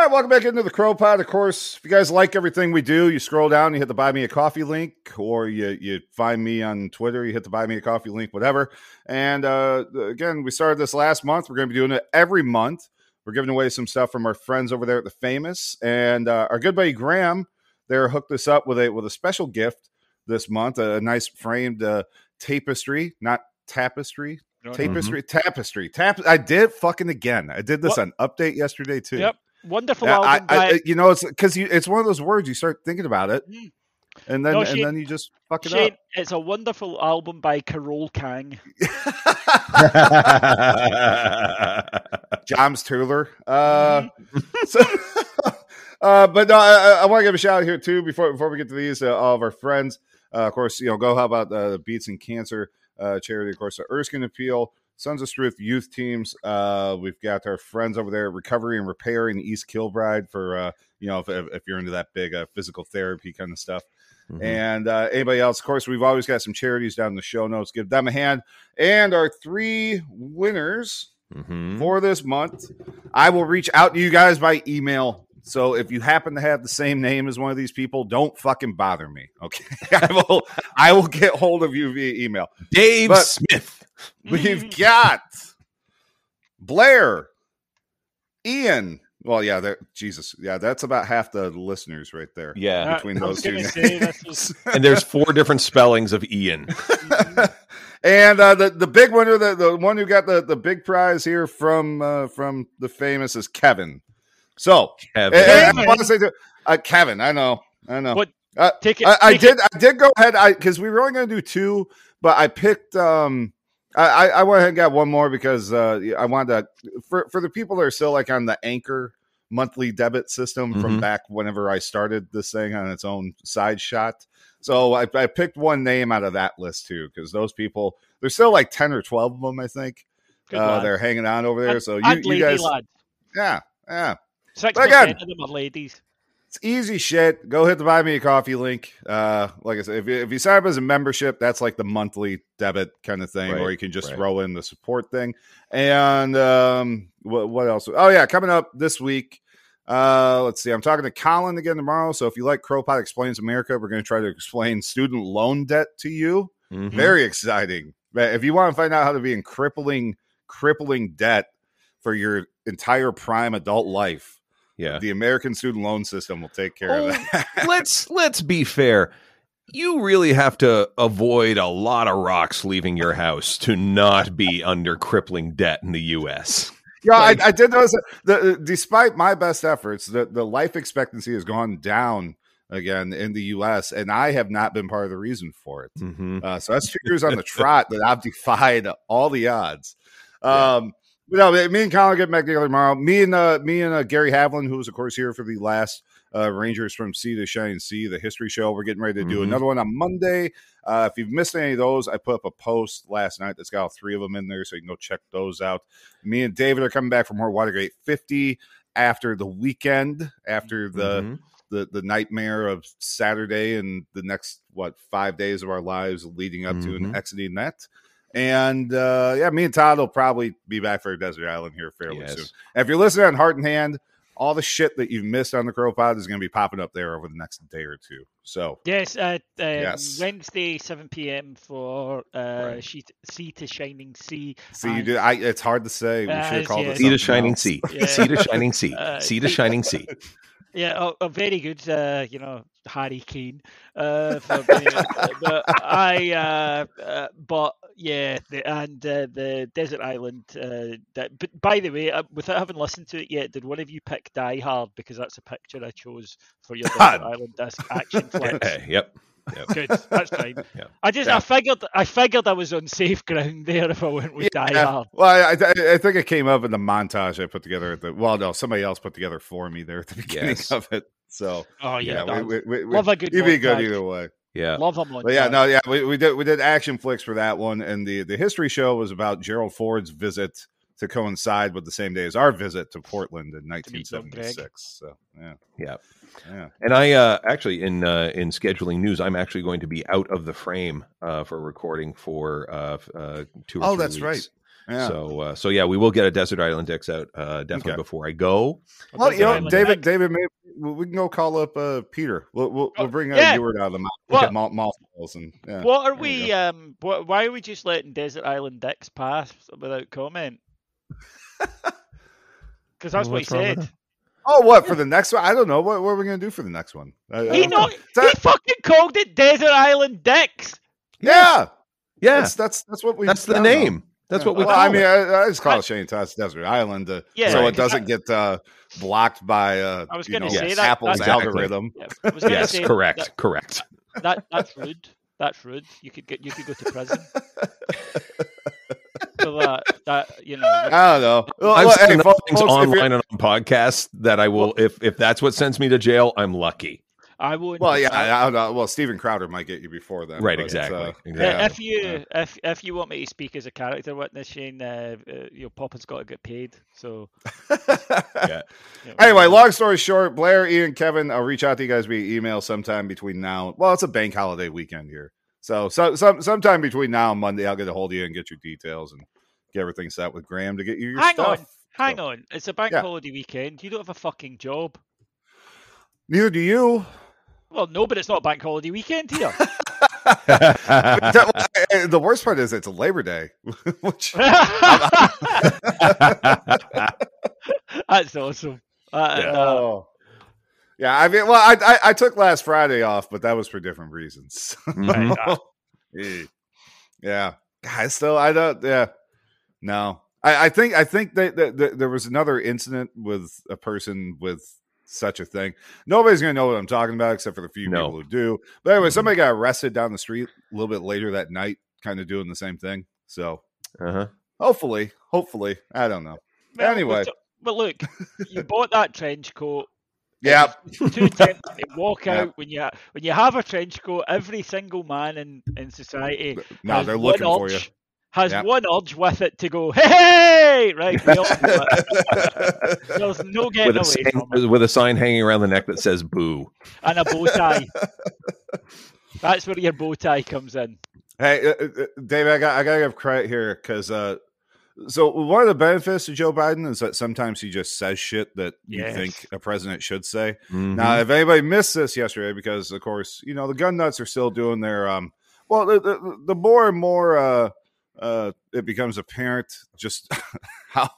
Right, welcome back into the CROpod. Of course, if you guys like everything we do, you scroll down, you hit the Buy Me a Coffee link, or you you find me on Twitter, you hit the Buy Me a Coffee link, whatever. And uh, again, we started this last month. We're going to be doing it every month. We're giving away some stuff from our friends over there at the Famous, and uh, our good buddy Graham there hooked us up with a with a special gift this month, a, nice framed uh, tapestry, not tapestry, No, no. tapestry, tapestry, tap. I did fucking again. I did this What? on update yesterday too. Yep, wonderful Yeah, I, album. by- I, you know, it's because you, it's one of those words you start thinking about it, Mm. and then No, and then you just fuck it Shane, it's a wonderful album by Carole King. up. Joms Tuller. Uh, so, uh, but no, I, I want to give a shout out here too before before we get to these. Uh, all of our friends, uh, of course, you know, go how about uh, the Beats and Cancer uh, charity, of course, the Erskine Appeal. Sons of Struth youth teams. Uh, we've got our friends over there, Recovery and Repair in East Kilbride for uh, you know if, if you're into that big uh, physical therapy kind of stuff. Mhm. And uh, anybody else, of course, we've always got some charities down in the show notes. Give them a hand. And our three winners Mhm. for this month, I will reach out to you guys by email. So if you happen to have the same name as one of these people, don't fucking bother me. Okay, I will. I will get hold of you via email. Dave But- Smith. We've got Blair, Ian. Well, yeah, there. Jesus, yeah, that's about half the listeners right there. Yeah. between those two names. say, this was- and there's four different spellings of Ian. and uh, the the big winner, the, the one who got the, the big prize here from uh, from the famous is Kevin. So Kevin. and- and I want to say uh, Kevin, I know, I know. What- Uh, Take it. I, I take did. it- I did go ahead. I because we were only going to do two, but I picked. um I, I I went ahead and got one more because uh I wanted to for for the people that are still like on the Anchor monthly debit system from Mhm. back whenever I started this thing on its own side shot. So I, I picked one name out of that list too because those people there's still like ten or twelve of them I think Good uh, they're hanging on over there. And- So you you guys yeah, yeah. Six But again- percent of them are ladies. It's easy shit. Go hit the buy me a coffee link. Uh, like I said, if you, if you sign up as a membership, that's like the monthly debit kind of thing, Right, or you can just right. throw in the support thing. And um, what, what else? Oh yeah, coming up this week. Uh, let's see. I'm talking to Colin again tomorrow. So if you like CROpod Explains America, we're going to try to explain student loan debt to you. Mhm. Very exciting. If you want to find out how to be in crippling, crippling debt for your entire prime adult life, Yeah. the American student loan system will take care Oh, of that. let's let's be fair. You really have to avoid a lot of rocks leaving your house to not be under crippling debt in the U.S. Yeah, Like- I, I did notice that the, despite my best efforts, the, the life expectancy has gone down again in the U.S., and I have not been part of the reason for it. Mm-hmm. Uh, so that's two years on the trot that I've defied all the odds. Um, no, me and Colin get back together tomorrow. Me and uh, me and uh, Gary Havlin, who was of course here for the last uh, Rangers from Sea to Shining Sea, the history show. We're getting ready to do Mhm. another one on Monday. Uh, if you've missed any of those, I put up a post last night that's got all three of them in there, so you can go check those out. Me and David are coming back from more Watergate 50 after the weekend, after the Mhm. the the nightmare of Saturday and the next what five days of our lives leading up to and exiting that. And uh, yeah, me and Todd will probably be back for Desert Island here fairly Yes. soon. And if you're listening on Heart and Hand, all the shit that you've missed on the CROpod is going to be popping up there over the next day or two. So Yes, uh, um, Yes. Wednesday, 7 p.m. for uh, Right. Sea, sea to Shining Sea. see, you do. I, it's hard to say. We Uh, should have called yes. it Sea to shining else. sea. Yeah. Sea to shining sea. Uh, sea to shining sea. Yeah, oh, oh, very good. Uh, you know, Harry Kane. Uh, for the, but I, uh, uh, but yeah, the, and uh, the desert island. Uh, that, but by the way, uh, without having listened to it yet, did one of you pick Die Hard because that's a picture I chose for your desert island as action flicks? Eh, yep. Good, that's fine. Yeah. I just, Yeah. I figured, I figured I was on safe ground there if I went with Die Hard. Well, I, I, I think it came up in the montage I put together at the. Well, no, somebody else put together for me there at the beginning Yes. of it. So Oh yeah, yeah, we, we, we, love a good You'd be good either way. Yeah. love them on. But yeah, no, yeah, we, we did we did action flicks for that one, and the the history show was about Gerald Ford's visit to coincide with the same day as our visit to Portland in meet Doug Gregg. 1976. So yeah, Yeah. yeah. And I uh, actually in uh, in scheduling news, I'm actually going to be out of the frame uh, for recording for uh, uh, two. Or Oh, three that's right. Weeks. Yeah. So uh, so yeah, we will get a Desert Island Dix out uh, definitely Okay. before I go. well, you know, Island David, Deck. David, maybe we we can go call up uh, Peter. We'll we'll, we'll Oh, bring uh, yeah. Ewart out of the mouth. What? Mall, mall and yeah. What are There we? Um, what, why are we just letting Desert Island Dicks pass without comment? Because that's what he What's wrong with said. Oh, what for the next one? I don't know. What, what are we going to do for the next one? I- I He don't know. not, That- he fucking called it Desert Island Dicks. yeah, Yeah, that's that's that's what we. that's the name. out. Name. That's what we Well, call I mean, it. I, I just call I- it Shane Todd's Desert Island, uh, Yeah, so Right. it doesn't get uh, blocked by uh, I was you know, say that- Apple's that's- algorithm. Yeah, I was gonna yes, say correct, That, correct. that that's rude. That's rude. You could get you could go to prison. so that that you know. I don't know. Well, I've well, seen hey, enough folks, things folks, if you're- online and on podcasts that I will, if if that's what sends me to jail, I'm lucky. I won't. Well, yeah, I- I, I don't know. Well, Steven Crowder might get you before then. Right, exactly, uh, exactly. Yeah, yeah. if you yeah. if if you want me to speak as a character witness, Shane, uh, uh, you know, Poppin's got to get paid. So Yeah. Anyway, long story short, Blair, Ian, Kevin, I'll reach out to you guys via email sometime between now. Well, it's a bank holiday weekend here, so so some sometime between now and Monday, I'll get a hold of you and get your details and get everything set with Graham to get you your hang stuff. on, hang So, on. It's a bank Yeah. holiday weekend. You don't have a fucking job. Neither do you. Well, no, but it's not bank holiday weekend here. That- the worst part is it's a Labor Day, which That's awesome. Uh, Yeah. uh, oh. yeah. I mean, well, I, I I took last Friday off, but that was for different reasons. Mhm. Eh. yeah, I still I don't. Yeah, no. I, I think I think that, that, that there was another incident with a person with such a thing. Nobody's gonna know what I'm talking about except for the few No. people who do. But anyway, Mhm. somebody got arrested down the street a little bit later that night, kind of doing the same thing. So Uh-huh. hopefully, hopefully, I don't know. well, Anyway. but- but look, you bought that trench coat. Yeah, too tempting to walk Yeah. out when you when you have a trench coat. Every single man in in society no, has they're looking for you. Urge- has Yeah. one urge with it to go, hey, right? we all. There's no getting with a, away from it. sign, with a sign hanging around the neck that says "boo." And a bow tie. That's where your bow tie comes in. Hey, uh, uh, Dave, I got I gotta give credit here because uh, so one of the benefits of Joe Biden is that sometimes he just says shit that you think a president should say. Mhm. Now, if anybody missed this yesterday, because of course you know the gun nuts are still doing their um, well, the the, the more and more uh, it becomes apparent just how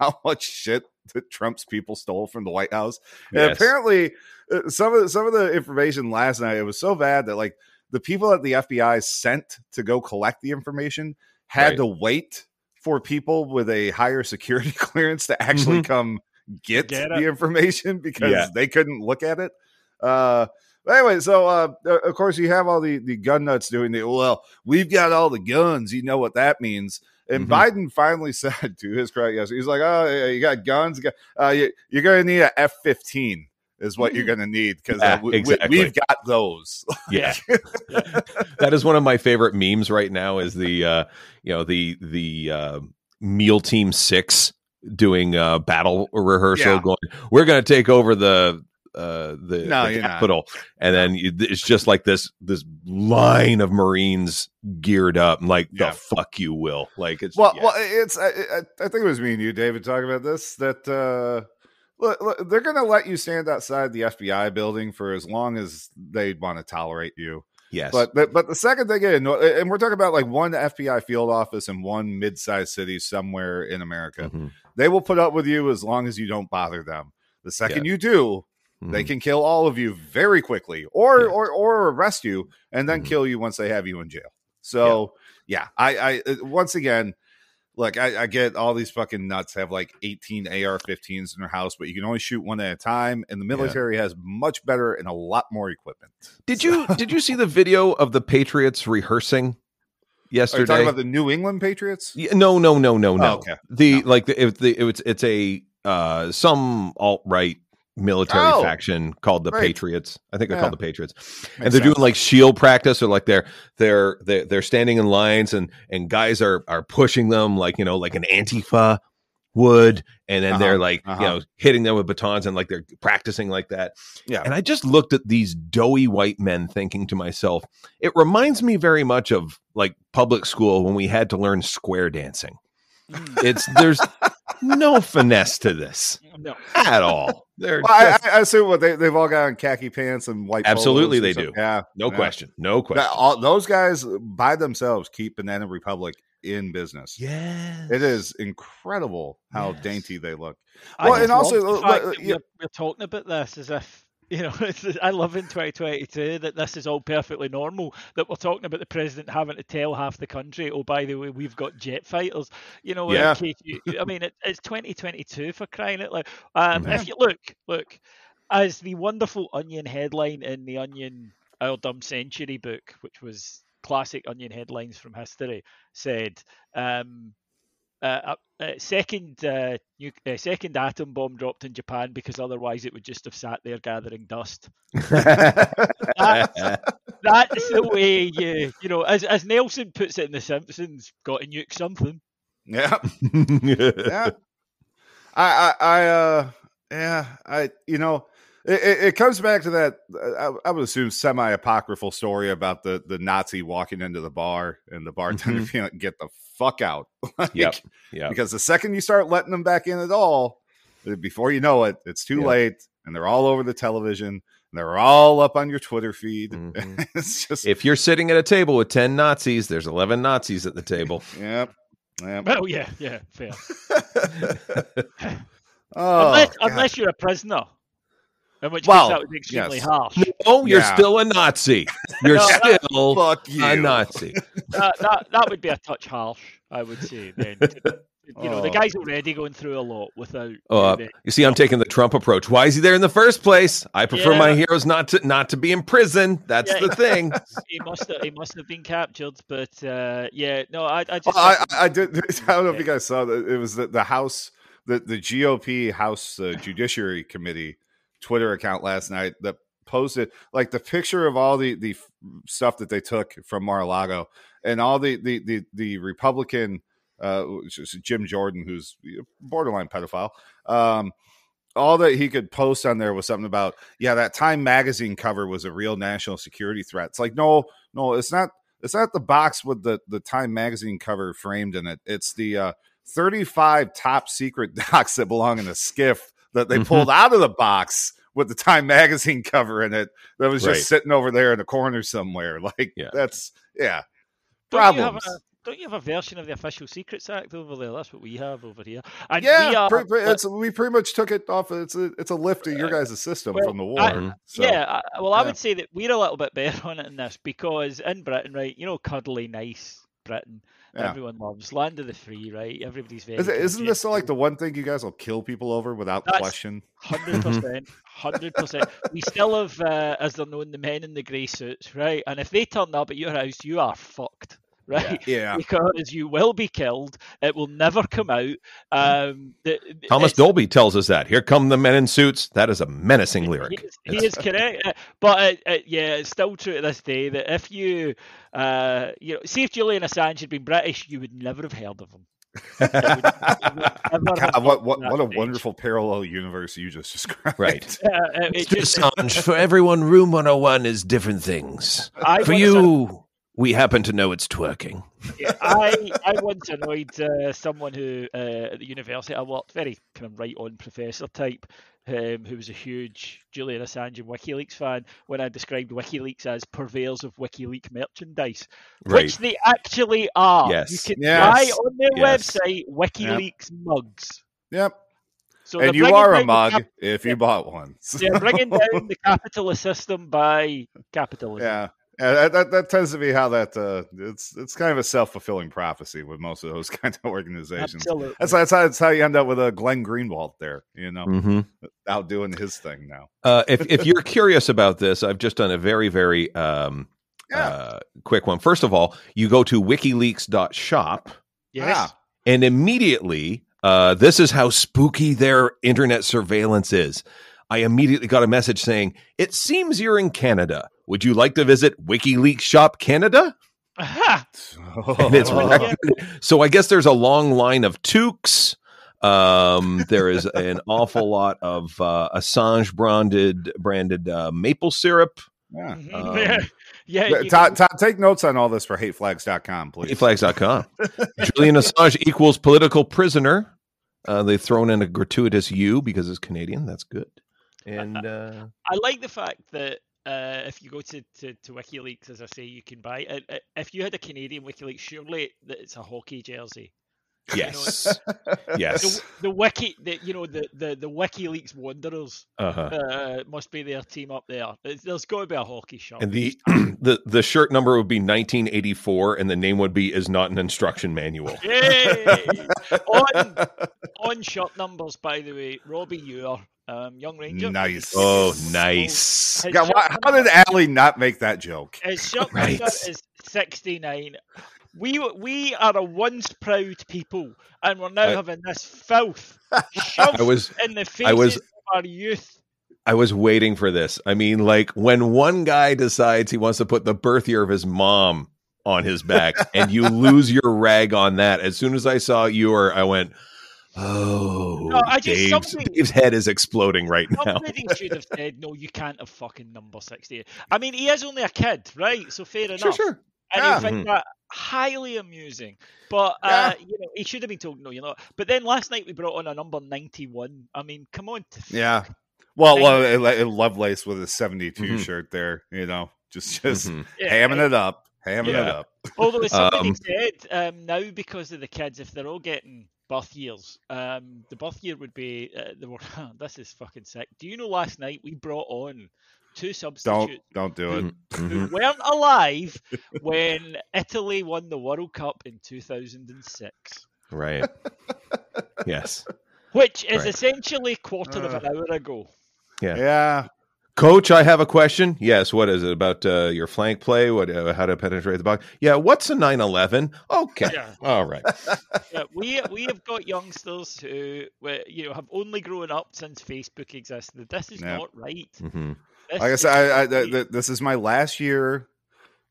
how much shit that Trump's people stole from the White House. And apparently, uh, some of the, some of the information last night it was so bad that like the people that the FBI sent to go collect the information had Right. to wait for people with a higher security clearance to actually come get, Get the information because Yeah. they couldn't look at it. Uh, but anyway, so uh, uh, of course you have all the the gun nuts doing the well. We've got all the guns. You know what that means. And Mhm. Biden finally said to his credit, yes, he's like, "Oh, yeah, you got guns. You got- Uh, you, you're going to need a F-15 is what you're going to need because Yeah, uh, we, exactly. have got those." Yeah. that is one of my favorite memes right now is the uh you know the the uh meal team 6 doing a battle rehearsal Yeah. going we're going to take over the uh the, No, the you're not. capital and then you, it's just like this this line of marines geared up and like Yeah. the fuck you will like it's Well, yeah. well, it's I, I, I think it was me and you, David, talking about this. That uh, look, look, they're going to let you stand outside the FBI building for as long as they want to tolerate you. yes But the, but the second they get in, and we're talking about like one FBI field office in one mid-sized city somewhere in America, Mhm. they will put up with you as long as you don't bother them. The second you do, they Mhm. can kill all of you very quickly, or Yeah. or or arrest you and then Mhm. kill you once they have you in jail. So yeah, I I uh, once again. Look, I, I get all these fucking nuts have like 18 AR-15s in their house, but you can only shoot one at a time, and the military has much better and a lot more equipment. did you did you see the video of the patriots rehearsing Yesterday, Are you talking about the New England Patriots? Yeah, no, no, no, no, no. Oh, okay. The No. like the, the it's it's a uh some alt right military Oh, faction called the. Patriots. I think they're Yeah. called the Patriots, and they're doing like shield practice or like they're they're they're they're standing in lines and and guys are are pushing them like you know like an Antifa would, and then they're Uh-huh, like uh-huh. you know hitting them with batons and like they're practicing like that. Yeah. And I just looked at these doughy white men thinking to myself, it reminds me very much of like public school when we had to learn square dancing. It's there's no finesse to this No. at all. They're Well, I, just- I I assume what they, they've all got on khaki pants and white. Absolutely polos they do. Yeah, no yeah. question. No That- question. all, those guys by themselves keep Banana Republic in business. yeah. It is incredible how Yes. dainty they look. Well, just and also, love the uh, fact that yeah. we're, we're talking about this as if you know. It's, I love in 2022 that this is all perfectly normal. That we're talking about the president having to tell half the country, "Oh, by the way, we've got jet fighters." You know, Yeah. you, I mean, it, it's 2022 for crying out loud. Um, Mhm. If you look, look, as the wonderful Onion headline in the Onion Our Dumb Century book, which was classic Onion headlines from history, said. Um, uh, uh, second uh, nu- uh, second atom bomb dropped in Japan because otherwise it would just have sat there gathering dust. That's the way you you know, as as Nelson puts it in The Simpsons, got to nuke something. Yeah, yeah. I, I, I, uh, yeah, I, you know, it, it, it comes back to that. uh, I, I would assume semi apocryphal story about the the Nazi walking into the bar and the bartender being like, "Get the fuck out!" Like, Yep. Yep. Because the second you start letting them back in at all, before you know it, it's too Yep. late, and they're all over the television. And they're all up on your Twitter feed. Mhm. it's just, if you're sitting at a table with 10 Nazis, there's 11 Nazis at the table. yep, yep. Well, yeah, yeah, fair. oh, unless, unless you're a prisoner, in which Well, case that would be extremely yes. harsh. Oh, you're Yeah. still a Nazi. You're No, still fuck you, a Nazi. that, that that would be a touch harsh, I would say. Then, you know, the Oh. guy's already going through a lot without. Uh, doing it. you see, I'm taking the Trump approach. Why is he there in the first place? I prefer Yeah. my heroes not to not to be in prison. That's Yeah. the thing. he must have he must have been captured, but uh, yeah, no, I, I just Well, I, I did. I don't know if you guys saw that. It was the, the House, the, the GOP House uh, Judiciary Committee Twitter account last night that posted like the picture of all the the stuff that they took from Mar-a-Lago and all the the the, the Republican uh Jim Jordan who's borderline pedophile um all that he could post on there was something about yeah that Time magazine cover was a real national security threat. It's like no no it's not it's not the box with the the Time magazine cover framed in it. It's the uh 35 top secret docs that belong in a SCIF that they Mhm. pulled out of the box with the Time magazine cover in it that was just Right. sitting over there in a corner somewhere. Like Yeah. that's yeah. Don't you, have Problems. a, don't you have a version of the Official Secrets Act over there? That's what we have over here. And we Yeah, are, pre- pre- but- it's, we pretty much took it off. It's a it's a lift of your guys' system well, from the war. I- so, yeah, I, well, I would say that we're a little bit better on it in this because in Britain, right, you know, cuddly, nice Britain, Yeah. everyone loves land of the free, right? Everybody's very. Is it, isn't this like the one thing you guys will kill people over without That's- question? Hundred percent, hundred percent. We still have, uh, as they're known, the men in the grey suits, right? And if they turn up at your house, you are fucked, right? Yeah. Because you will be killed. It will never come out. Um, the, Thomas Dolby tells us that. Here come the men in suits. That is a menacing lyric. He is, he is correct, uh, but uh, uh, yeah, it's still true to this day that if you, uh, you know, see if Julian Assange had been British, you would never have heard of him. Would- it would never have God, what what what a stage. wonderful parallel universe you just described. Right. Yeah, uh, it Mr. just- Assange, for everyone, Room 101 is different things. I For once you, we happen to know it's twerking. I I once annoyed uh, someone who uh, at the university I worked, very kind of right on professor type, um, who was a huge Julian Assange and WikiLeaks fan. When I described WikiLeaks as purveyors of WikiLeaks merchandise, Right. which they actually are. Yes. you can Yes. buy on their Yes. website WikiLeaks mugs. Yep. So and you are a mug cap- if you bought one. they're bringing down the capitalist system by capitalism. yeah. Yeah, that, that, that tends to be how that uh, it's it's kind of a self fulfilling prophecy with most of those kind of organizations. absolutely. That's that's how, that's how you end up with a Glenn Greenwald there, you know, hmm out doing his thing now. Uh, if if you're curious about this, I've just done a very very um, Yeah. uh, quick one. First of all, you go to WikiLeaks.shop, yes. Ah. and immediately, uh, this is how spooky their internet surveillance is. I immediately got a message saying, "It seems you're in Canada. Would you like to visit WikiLeaks Shop Canada?" And it's Oh, so I guess there's a long line of toques. Um, there is an awful lot of uh, Assange branded branded uh, maple syrup. yeah. Mhm. Um, yeah, yeah. Yeah, you Todd, Todd, take notes on all this for hateflags.com, please. Flags.com. Julian Assange equals political prisoner. Uh, they've thrown in a gratuitous U because it's Canadian. That's good. And uh, I like the fact that uh, if you go to, to, to WikiLeaks, as I say, you can buy. Uh, uh, if you had a Canadian WikiLeaks, surely that it's a hockey jersey. yes, yes, The, the wiki, the, you know, the, the, the WikiLeaks Wanderers uh-huh. uh, must be their team up there. There's, got to be a hockey shirt. And the the the shirt number would be 1984, and the name would be is not an instruction manual. Yay! on on shirt numbers, by the way, Robbie Ure, um, Young Ranger. Nice. Oh, nice. His God, why, how did Allie not make that joke? His shirt Right. is 69. We we are a once proud people, and we're now I- having this filth shoved I was in the faces was- of our youth. I was waiting for this. I mean, like when one guy decides he wants to put the birth year of his mom on his back, and you lose your rag on that. As soon as I saw your, I went, "Oh, No, I just- Dave's, Dave's head is exploding right now." Somebody should have said, "No, you can't have fucking number 68." I mean, he is only a kid, right? So fair enough. Sure, sure. and Yeah. you find that highly amusing. But uh, you know, he should have been told, "No, you're not." But then last night we brought on a number 91. I mean, come on. Yeah. Well, Thank well it, it Lovelace with a 72 Mhm. shirt there, you know, just just Mhm. Yeah, it up, hamming it up. Although as somebody Um, said, um, now because of the kids, if they're all getting birth years, um, the birth year would be uh, the were, this is fucking sick. Do you know last night we brought on two Don't substitutes don't do it. who Mhm. weren't alive when Italy won the World Cup in 2006, Right. yes. which is Right. essentially quarter of Uh. an hour ago. Yeah. Yeah. Coach, I have a question. Yes, what is it about uh, your flank play? What, uh, how to penetrate the box? Yeah, what's a 911? Okay, Yeah. all right. yeah, we we have got youngsters who you know have only grown up since Facebook existed. This is Yeah. not right. hmm This Like I is said, I, I, not th- th- this is my last year,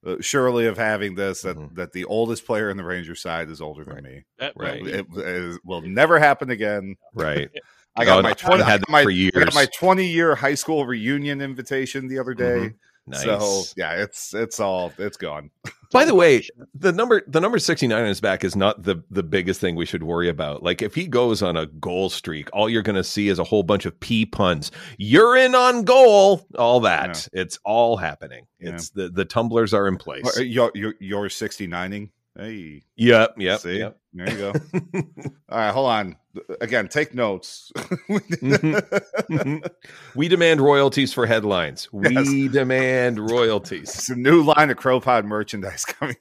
uh, surely, of having this. That Mhm. that the oldest player in the Ranger side is older than Right. me. Uh, right. we- It, it will never happen again. Right. I got Oh, my I twenty. had I my, for I years. got my twenty year high school reunion invitation the other day. Mhm. Nice. So yeah, it's it's all it's gone. By the way, the number the number 69 on his back is not the the biggest thing we should worry about. Like if he goes on a goal streak, all you're going to see is a whole bunch of p puns. You're in on goal, all that. It's all happening. Yeah. It's the the tumblers are in place. Uh, You're, you're, you're 69ing. Hey, Yep, yep, see, yep. there you go. all right, hold on. Again, take notes. Mhm. we demand royalties for headlines. We demand royalties, it's a new line of CROpod merchandise coming.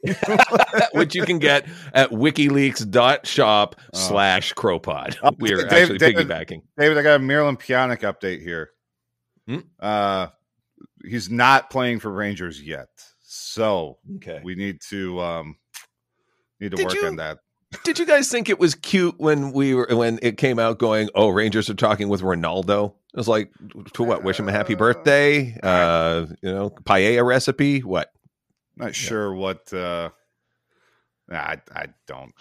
which you can get at wikileaks.shop Oh. slash crowpod. Oh, We are David- actually David- piggybacking. David, I got a Miralem Pjanic update here. Hmm? Uh, he's not playing for Rangers yet, so Okay. we need to um, need to Did work you- on that. Did you guys think it was cute when we were when it came out going, "Oh, Rangers are talking with Ronaldo"? It was like, to what? Wish him a happy birthday. Uh, you know, paella recipe. What? Not sure what. Uh, I I don't.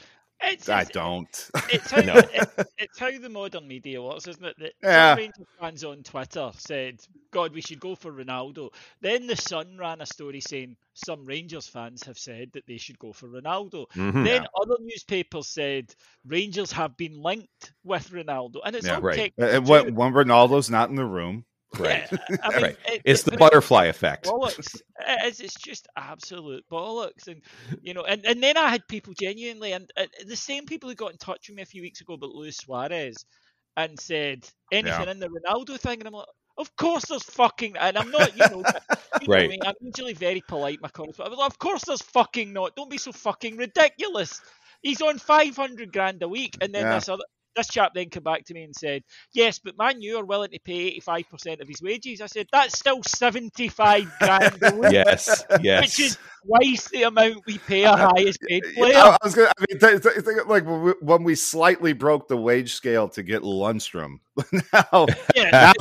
It's, I it's- don't. It's how, No. it- it's how the modern media works, isn't it? That Yeah. Rangers fans on Twitter said, "God, we should go for Ronaldo." Then the Sun ran a story saying some Rangers fans have said that they should go for Ronaldo. Mhm. Then other newspapers said Rangers have been linked with Ronaldo, and it's Yeah, all right. too. when, when Ronaldo's not in the room, Right. Yeah, I mean, Right. it- It's it- the but butterfly effect. bollocks. It is. It's just absolute bollocks, and you know. And, and then I had people genuinely, and uh, the same people who got in touch with me a few weeks ago about Luis Suarez, and said anything Yeah. in the Ronaldo thing, and I'm like, of course there's fucking, and I'm not, you know, you know Right. me, I'm usually very polite, my comments, but I was like, of course there's fucking not. Don't be so fucking ridiculous. He's on 500 grand a week, and then Yeah. this other. This chap then came back to me and said, "Yes, but Man you are willing to pay 85% of his wages." I said, "That's still 75 grand Yes. Yes. which is twice the amount we pay a highest paid Yeah, player." I was gonna. I mean, th- th- think, like when we, slightly broke the wage scale to get Lundstram. now, Yeah,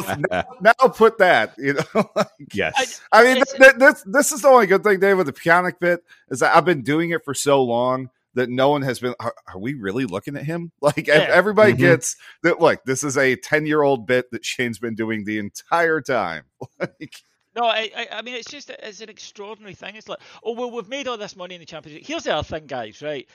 now put that. You know, yes. I mean, It's- th- th- this this is the only good thing, Dave, with the Pjanic bit is that I've been doing it for so long that no one has been. Are, are we really looking at him? Like Yeah. everybody Mhm. gets that. Look, this is a ten year old bit that Shane's been doing the entire time. Like, no, I, I, I mean, it's just it's an extraordinary thing. It's like, oh well, we've made all this money in the Champions League. Here's the other thing, guys. Right,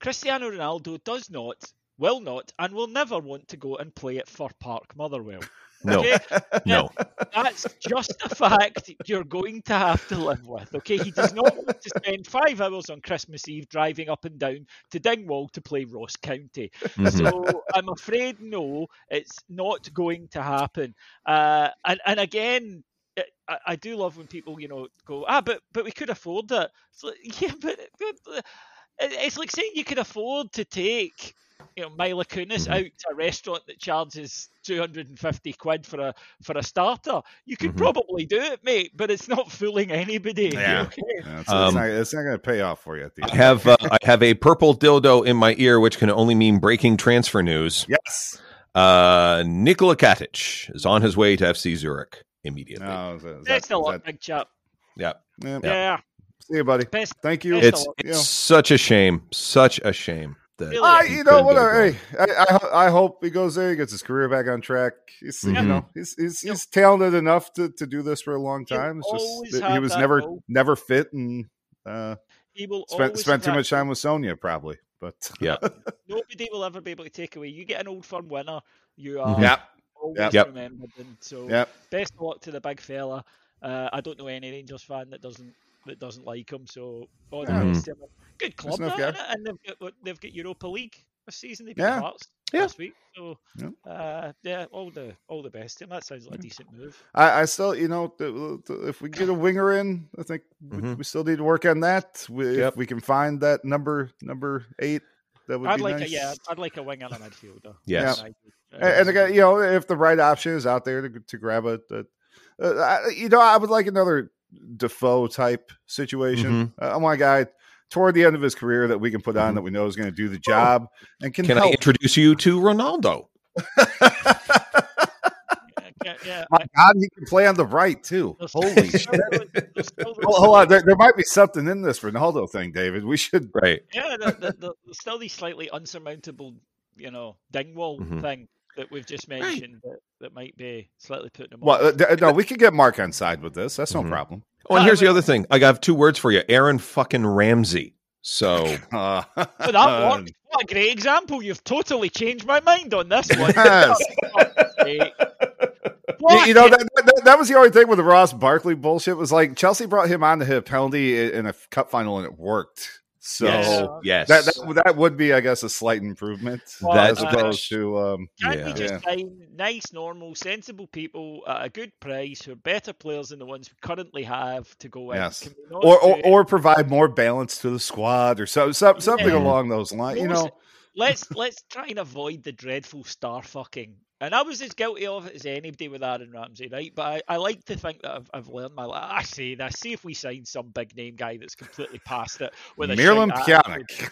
Cristiano Ronaldo does not, will not, and will never want to go and play at Fir Park, Motherwell. No. Okay? No. That's just a fact you're going to have to live with. Okay, he does not want to spend five hours on Christmas Eve driving up and down to Dingwall to play Ross County. Mhm. So I'm afraid no, it's not going to happen. Uh, and and again. I, I do love when people, you know, go ah, but but we could afford it. It's like, yeah, but, but it's like saying you could afford to take, you know, Mila Kunis Mhm. out to a restaurant that charges 250 quid for a for a starter. You could Mhm. probably do it, mate, but it's not fooling anybody. Yeah. Okay? yeah, it's, Um, it's not, it's not going to pay off for you at the I have uh, I have a purple dildo in my ear, which can only mean breaking transfer news. yes. Uh, Nikola Katic is on his way to FC Zurich immediately. No, is that- is Best that- of is luck, that- big chap. Yeah, yeah. Yeah, See you, buddy. best. Thank you. It's it's you know. such a shame, such a shame that Really Ah, you know couldn't what? get it Hey, I, I I hope he goes there, he gets his career back on track. He's you Mhm. know he's he's, he's talented enough to, to do this for a long time. It's just that he was that never goal. never fit and uh, He will spent spent too much time with Sonia probably. But Yeah. Nobody will ever be able to take away. You get an old firm winner, you are yeah, always Yep. Yep. remembered. And so, yeah. best of luck to the big fella. Uh, I don't know any Rangers fan that doesn't that doesn't like him. So, all the Mhm. best. Good club, enough that, guy. innit? and they've got they've got Europa League this season. They beat Yeah. Hearts Yeah. last week. So, Yeah. uh, yeah, all the all the best to him. That sounds like a decent move. I, I still you know th- th- if we get a winger in, I think we, Mhm. we still need to work on that. We, Yep. If we can find that number number eight, that would I'd be like nice. a yeah, I'd like a winger and a midfielder. Yes. Uh, And, and again, you know, if the right option is out there to, to grab a, a Uh, I, you know, I would like another Defoe type situation. Uh, I want a guy toward the end of his career that we can put on Mhm. that we know is going to do the job and can, Can I introduce you to Ronaldo? Yeah, yeah, My God, he can play on the right too. There's- Holy there's shit! still those- there's Hold, hold on, there, there might be something in this Ronaldo thing, David. We should. Right. Yeah, the, the, the, there's still these slightly unsurmountable, you know, Dingwall Mhm. thing that we've just mentioned that, that might be slightly putting them Well, off. uh, no, we can get Mark on side with this. That's no Mhm. problem. Oh, and here's the other thing. I have two words for you. Aaron fucking Ramsey. So Uh, But that worked. What a great example. You've totally changed my mind on this one. Yes. You, you know that, that that was the only thing with the Ross Barkley bullshit was like Chelsea brought him on to hit a penalty in a cup final and it worked. So yes, yes. that, that that would be, I guess, a slight improvement Well, as uh, opposed to um, Can't Yeah. we just Yeah. find nice, normal, sensible people at a good price who are better players than the ones we currently have to go in? Yes. Can we not or, or or provide more balance to the squad or so, so something Yeah. along those lines. You know, let's let's try and avoid the dreadful star fucking. And I was as guilty of it as anybody with Aaron Ramsey, right? But I, I like to think that I've, I've learned my. I say this. See if we sign some big name guy that's completely past it with a Miralem shite. Pjanic.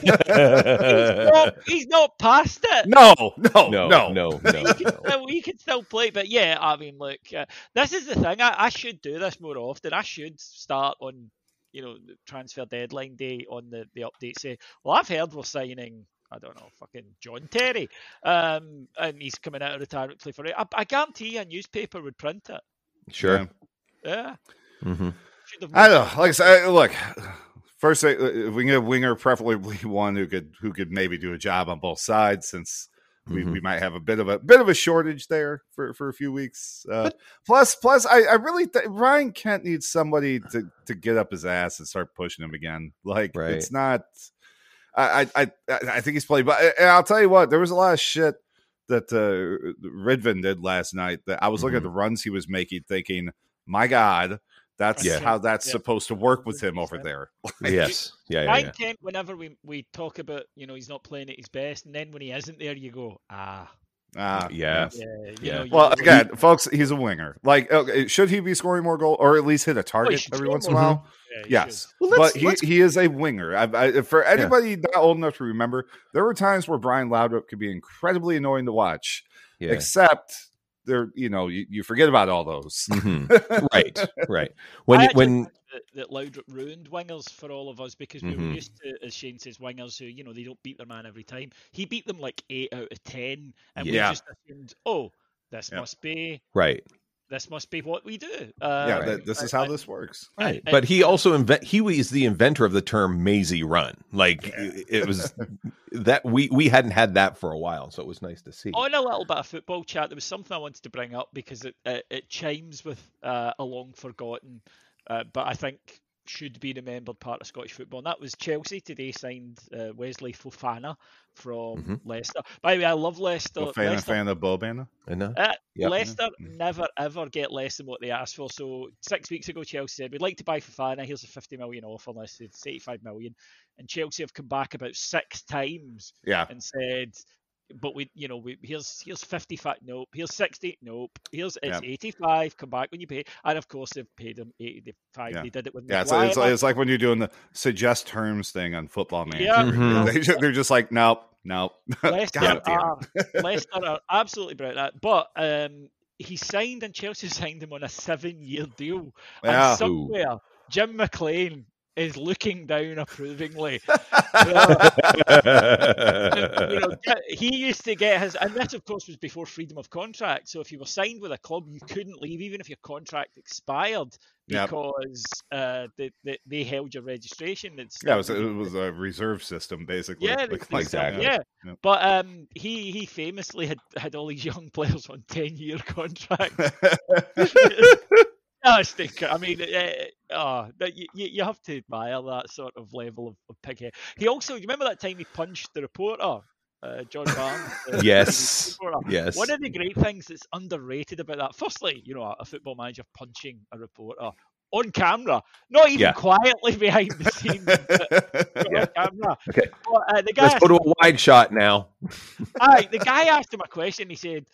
He's not, he's not past it. No, no, no, no, no, no, he can, no. still, he can still play, but yeah, I mean, look, uh, this is the thing. I, I should do this more often. I should start on, you know, transfer deadline day on the, the update. Say, well, I've heard we're signing. I don't know, fucking John Terry, um, and he's coming out of retirement play for it. I, I guarantee a newspaper would print it. Sure. Yeah, Mm-hmm. I don't know. Like I said, look. First, uh, if we can get a winger, preferably one who could who could maybe do a job on both sides, since we, Mhm. we might have a bit of a bit of a shortage there for, for a few weeks. Uh, plus, plus, I, I really th- Ryan Kent needs somebody to to get up his ass and start pushing him again. Like Right. it's not. I I I, I think he's played, but and I'll tell you what, there was a lot of shit that uh, Ridvan did last night. That I was looking at Mhm. the runs he was making, thinking, my God. That's Yeah. how that's Yeah. supposed to work with him over 100%. there. Yes. Yeah. Yeah. Ryan yeah. Kent, whenever we, we talk about, you know, he's not playing at his best, and then when he isn't there, you go, ah, Ah, Yeah. yes. yeah, you know. Well, know, again, folks, he's a winger. Like, okay, should he be scoring more goal or at least hit a target should every once in a more. while? Yeah, he Yes. Well, let's- but he, let's- he is a winger. I, I, for anybody not old enough to remember, there were times where Brian Laudrup could be incredibly annoying to watch. Yeah. Except there, you know, you, you forget about all those. Mhm. Right. Right. When I when that, that Laudrup ruined wingers for all of us because we were Mhm. used to, as Shane says, wingers who you know they don't beat their man every time. He beat them like eight out of ten, and Yeah. we just assumed, oh, this Yeah. must be right. This must be what we do. yeah, Uh, that, this is how I- this works. Right. and- But he also invent he was the inventor of the term mazy run. Like it it was that we we hadn't had that for a while, so it was nice to see. On a little bit of football chat, there was something I wanted to bring up because it it, it chimes with uh, a long forgotten, uh, but I think should be remembered part of Scottish football, and that was Chelsea today signed uh, Wesley Fofana from Mhm. Leicester. By the way, I love Leicester. So fan, Leicester fan of Bobana. And, uh, Yep. Leicester never ever get less than what they asked for. So six weeks ago, Chelsea said we'd like to buy Fofana. Here's a 50 million offer, and I said it's 85 million. And Chelsea have come back about six times Yeah, and said, but we, you know, we here's here's 55, nope. Here's 60, nope. Here's it's Yeah. 85. Come back when you pay. And of course, they've paid him 85. Yeah. They did it with yeah. It's, Maguire. it's, it's like when you're doing the suggest terms thing on Football Manager. Yeah. Mhm. They, ju- they're just like, nope, nope. Leicester God damn. are Leicester are absolutely brilliant. at that. But um, he signed and Chelsea signed him on a seven-year deal. Yeah. And somewhere Jim McLean is looking down approvingly. And, you know, he used to get his, and this, of course, was before freedom of contract. So if you were signed with a club, you couldn't leave, even if your contract expired, Yep. because uh, they, they, they held your registration. It's Yeah, it was, it was a reserve system, basically. yeah, Like- like exactly. Yeah, Yep. but um, he he famously had had all these young players on ten year contracts. No, stinker. I mean, uh, oh, you, you have to admire that sort of level of, of pighead. He also, do you remember that time he punched the reporter, uh, John Barnes? the Yes. yes. One of the great things that's underrated about that, firstly, you know, a, a football manager punching a reporter on camera, not even Yeah. quietly behind the scenes, but Yeah. on camera. Okay. But, uh, the guy Let's go to a wide shot now. Aye, the guy asked him a question. He said,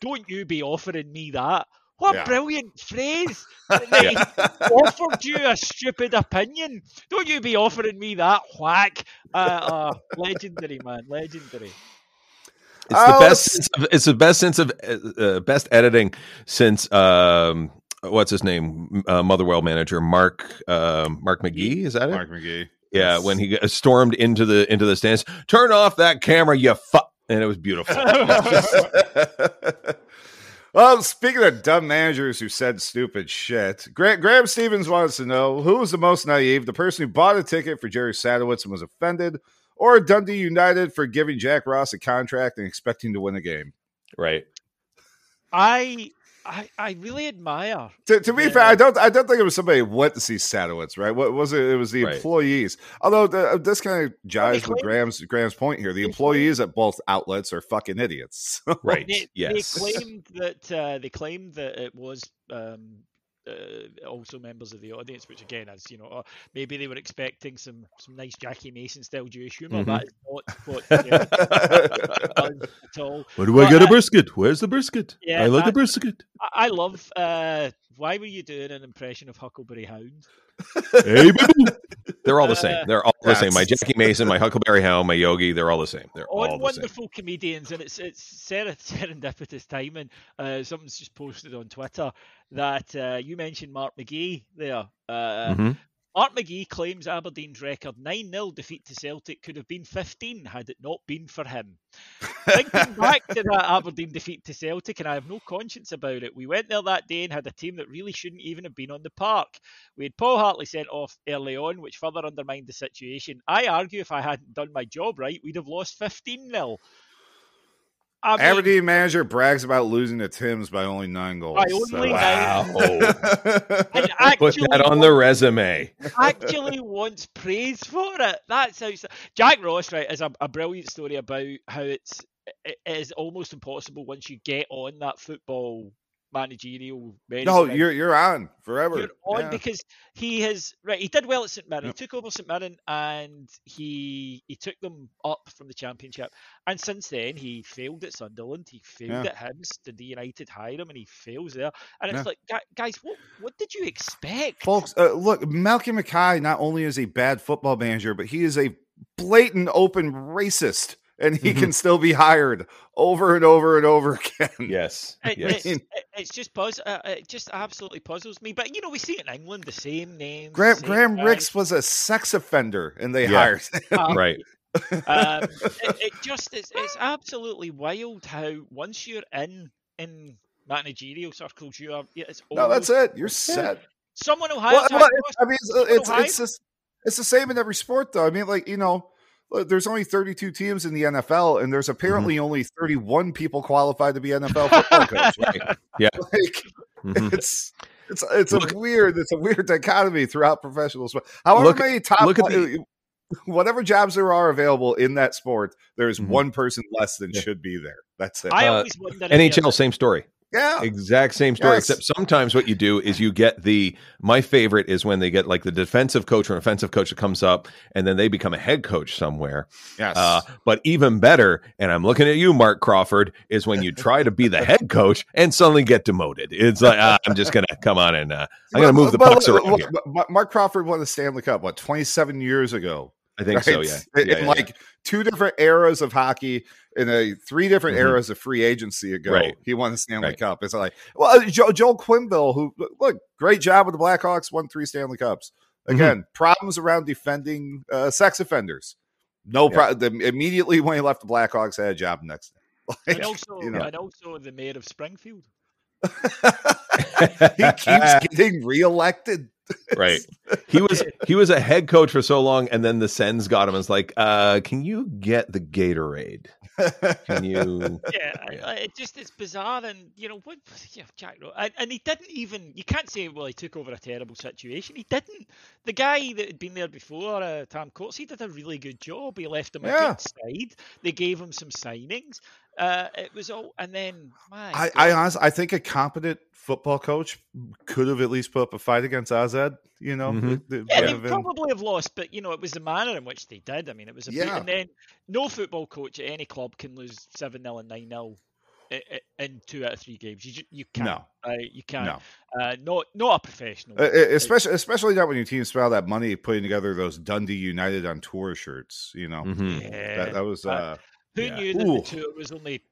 "Don't you be offering me that." What Yeah. a brilliant phrase! They offered you a stupid opinion. Don't you be offering me that whack. Uh, uh, legendary, man. Legendary. It's the Oh, best. Sense of, it's the best sense of uh, uh, best editing since um, what's his name, uh, Motherwell manager Mark uh, Mark McGhee. Is that it? Mark McGhee. Yeah, Yes. when he stormed into the into the stands. Turn off that camera, you fuck, and it was beautiful. well, speaking of dumb managers who said stupid shit, Graham, Graham Stevens wants to know who was the most naive, the person who bought a ticket for Jerry Sadowitz and was offended, or Dundee United for giving Jack Ross a contract and expecting to win a game. right. I, I, I really admire. To, to be Yeah. fair, I don't. I don't think it was somebody who went to see Sadowitz, right? What was it? It was the Right. employees. Although the, this kind of jives with Graham's Graham's point here. The employees at both outlets are fucking idiots. Right. They, yes. they claimed that uh, they claimed that it was um, uh, also members of the audience, which again, as you know, uh, maybe they were expecting some some nice Jackie Mason style Jewish humor. Mhm. That is not what at all. Where do Well, I get a I- brisket? Where's the brisket? Yeah, I like a that- brisket. I, I love. Uh, why were you doing an impression of Huckleberry Hound? Hey. They're all the same. Uh, They're all the same. My Jackie Mason, my Huckleberry Hound, my Yogi, they're all the same. They're on all the same. wonderful comedians, and it's it's ser- serendipitous timing. Uh, someone's just posted on Twitter that uh, you mentioned Mark McGhee there. Uh, Mhm. Mark McGhee claims Aberdeen's record 9 0 defeat to Celtic could have been 15 had it not been for him. Thinking back to that Aberdeen defeat to Celtic, and I have no conscience about it, we went there that day and had a team that really shouldn't even have been on the park. We had Paul Hartley sent off early on, which further undermined the situation. I argue if I hadn't done my job right, we'd have lost 15 0. I mean, Aberdeen manager brags about losing to Tim's by only nine goals. By only Wow. I Put that on the resume. actually wants praise for it. That's how Jack Ross, right, is a, a brilliant story about how it's it is almost impossible once you get on that football managerial. no, you're you're on forever. You're on Yeah. because he has right. He did well at St Mirren. Yep. He took over St Mirren and he he took them up from the Championship. And since then, he failed at Sunderland. He failed Yeah. at Hibs. Did the United hire him? And he fails there. And it's Yeah. like, guys, what what did you expect? Folks, uh, look, Malcolm Mackay not only is a bad football manager, but he is a blatant open racist, and he Mhm. can still be hired over and over and over again. Yes. It, yes. it's, it's just buzz. Uh, it just absolutely puzzles me. But you know, we see it in England, the same names. Graham, same Graham guys. Rix was a sex offender, and they Yeah. hired him. Uh, Right. um, it, it just is, it's absolutely wild how once you're in in managerial circles, you are. yeah, It's No, that's it. You're set. Someone will hire. Well, well, Ross, I mean, it's someone it's it's, just, it's the same in every sport, though. I mean, like you know, look, there's only 32 teams in the NFL, and there's apparently Mm-hmm. only 31 people qualified to be NFL football coach. Right. Yeah. Like Mhm. it's it's it's Look- a weird it's a weird dichotomy throughout professional sport. However Look- many top look at the- whatever jobs there are available in that sport, there's Mhm. one person less than Yeah. should be there. That's it. I Uh, always wonder. if the NHL, same story. Yeah. Exact same story, Yes. except sometimes what you do is you get the. My favorite is when they get like the defensive coach or an offensive coach that comes up, and then they become a head coach somewhere. Yes. Uh, but even better, and I'm looking at you, Marc Crawford, is when you try to be the head coach and suddenly get demoted. It's like ah, I'm just gonna come on and uh, I'm gonna move the But- pucks around here. Marc Crawford won the Stanley Cup what 27 years ago. I think so. right? Yeah. In, Yeah, in yeah, like two different eras of hockey, in a three different Mhm. eras of free agency ago, Right. he won the Stanley Right. Cup. It's like, well, uh, Joe, Joel Quenneville, who look great job with the Blackhawks, won three Stanley Cups. Mm-hmm. Again, problems around defending uh, sex offenders. No Yeah. problem. Immediately when he left the Blackhawks, had a job next. Like, and also, you know. and also the mayor of Springfield. he keeps getting reelected. Right. He was he was a head coach for so long, and then the Sens got him. and was like, uh, "Can you get the Gatorade? Can you?" Yeah, Yeah. I- it just it's bizarre, and you know what? Yeah, Jack Ross, and, and he didn't even. You can't say, well, he took over a terrible situation. He didn't. The guy that had been there before, uh, Tam Courts, he did a really good job. He left him a good side. They gave him some signings. Uh, it was all, and then my I, I honestly, I think a competent football coach could have at least put up a fight against AZ. You know, Mhm. It- it Yeah, they been- probably have lost, but you know it was the manner in which they did. I mean, it was a bit, Yeah. and then no football coach at any club can lose seven 0 and nine 0 i- i- in two out of three games. You you can't. No. Right? You can't. No. Uh, not not a professional. Uh, uh, especially especially not when your team spent all that money putting together those Dundee United on tour shirts. You know Mhm. yeah. that, that was Uh, uh, Who yeah. knew that Ooh. the tour was only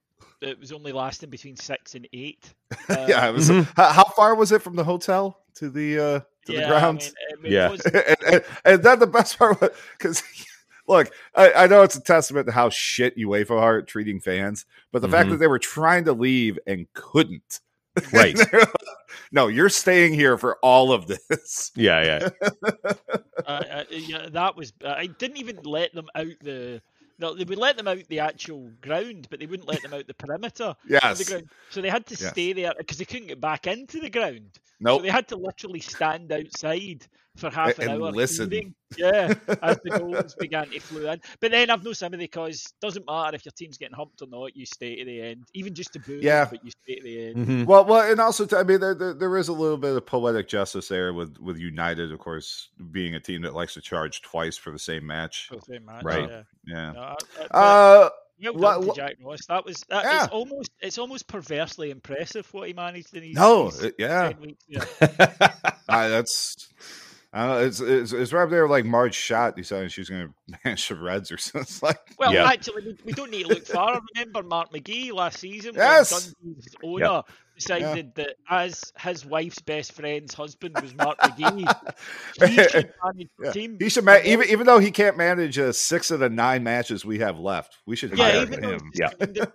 it was only lasting between six and eight? Uh, yeah. It was, Mhm. how, how far was it from the hotel to the uh, to yeah, the I mean, I mean, Yeah. it was- and, and, and then the best part was because look, I, I know it's a testament to how shit UEFA are at treating fans, but the fact Mhm. that they were trying to leave and couldn't. Right. no, you're staying here for all of this. Yeah, yeah. uh, uh, yeah, that was. Uh, I didn't even let them out the. No, they would let them out the actual ground, but they wouldn't let them out the perimeter of the ground. So they had to Yes. stay there because they couldn't get back into the ground. So they had to literally stand outside for half an and hour. listen. hearing, Yeah, as the goals began to flow in. But then I've no sympathy because doesn't matter if your team's getting humped or not, you stay to the end. Even just to boo, Yeah. but you stay to the end. Mhm. Well, well, and also, I mean, there, there, there is a little bit of poetic justice there with with United, of course, being a team that likes to charge twice for the same match. For the same match, Right. Yeah. Yeah. No, I- I- but- Uh, Well done to Jack Ross. That was that Yeah. almost it's almost perversely impressive what he managed in his, no, his yeah, weeks. Yeah. I, that's. I don't know. It's, it's it's right there like Marge shot deciding she's going to manage the Reds or something. It's like Well, Yeah. actually, we, we don't need to look far. Remember Mark McGhee last season Yes. Dundee's owner decided that as his wife's best friend's husband was Mark McGhee, he should manage the Yeah. team. he should ma- even even though he can't manage uh, six of the nine matches we have left, we should Yeah, hire even him. Yeah.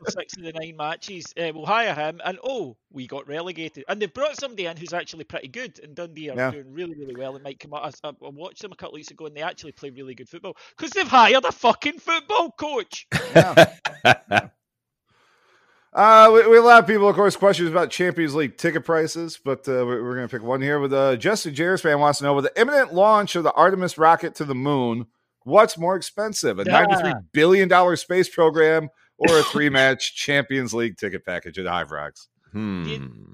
six of the nine matches, uh, we'll hire him. And oh, we got relegated. And they've brought somebody in who's actually pretty good. And Dundee are Yeah. doing really, really well. And might come I, I watched them a couple of weeks ago, and they actually play really good football because they've hired a fucking football coach. Uh, we, we have a lot of people, of course, questions about Champions League ticket prices, but uh, we're, we're going to pick one here. With uh, Justin Jairus fan wants to know: with the imminent launch of the Artemis rocket to the moon, what's more expensive, a Yeah. ninety-three billion dollar space program or a three-match Champions League ticket package at Ibrox? Hmm.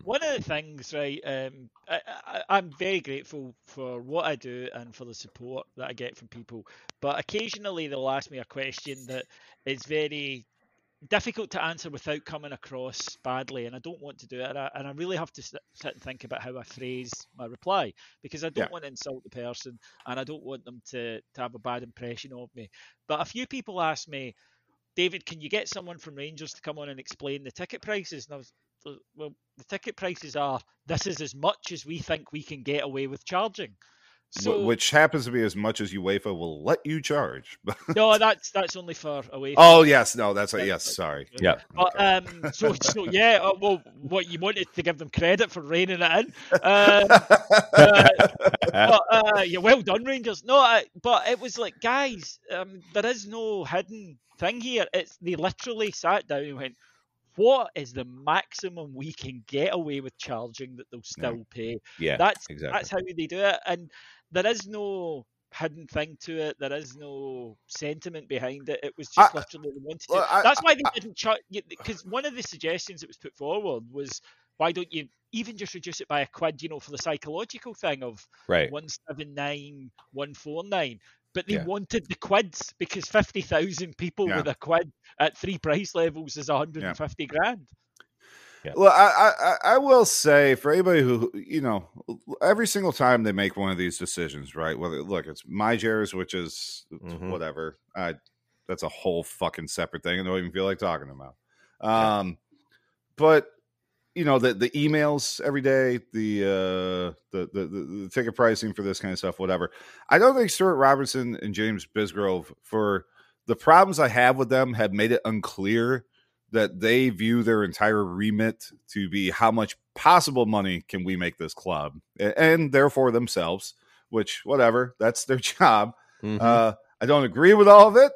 One of the things, right, um, I, I, I'm very grateful for what I do and for the support that I get from people. But occasionally they'll ask me a question that is very difficult to answer without coming across badly, and I don't want to do it. And I, and I really have to sit, and think about how I phrase my reply because I don't Yeah. want to insult the person, and I don't want them to to have a bad impression of me. But a few people ask me, David, can you get someone from Rangers to come on and explain the ticket prices? And I was well, the ticket prices are this is as much as we think we can get away with charging. Wh- So which happens to be as much as UEFA will let you charge. no, that's that's only for away. oh yes, no, that's a yes. Sorry. Yeah. But um, so so yeah. Uh, well, what you wanted to give them credit for reining it in. Um, uh, but uh, yeah, well done, Rangers. No, I, but it was like, guys, um, there is no hidden thing here. It's they literally sat down and went, "What is the maximum we can get away with charging that they'll still pay?" Yeah. That's exactly. that's how they do it, and there is no hidden thing to it. There is no sentiment behind it. It was just I- literally they wanted to. well, I- That's why they didn't charge. Because one of the suggestions that was put forward was, why don't you even just reduce it by a quid? You know, for the psychological thing of right. one seven nine, one four nine. But they Yeah. wanted the quids because fifty thousand people Yeah. with a quid at three price levels is hundred and fifty grand. Well, I, I I will say for anybody who you know, every single time they make one of these decisions, right? Whether look, it's my Jares, which is Mhm. whatever. I that's a whole fucking separate thing. I don't even feel like talking about. Um, but you know the the emails every day, the uh the the the ticket pricing for this kind of stuff, whatever. I don't think Stuart Robertson and James Bisgrove for the problems I have with them have made it unclear that they view their entire remit to be how much possible money can we make this club and therefore themselves which whatever that's their job Mhm. uh, i don't agree with all of it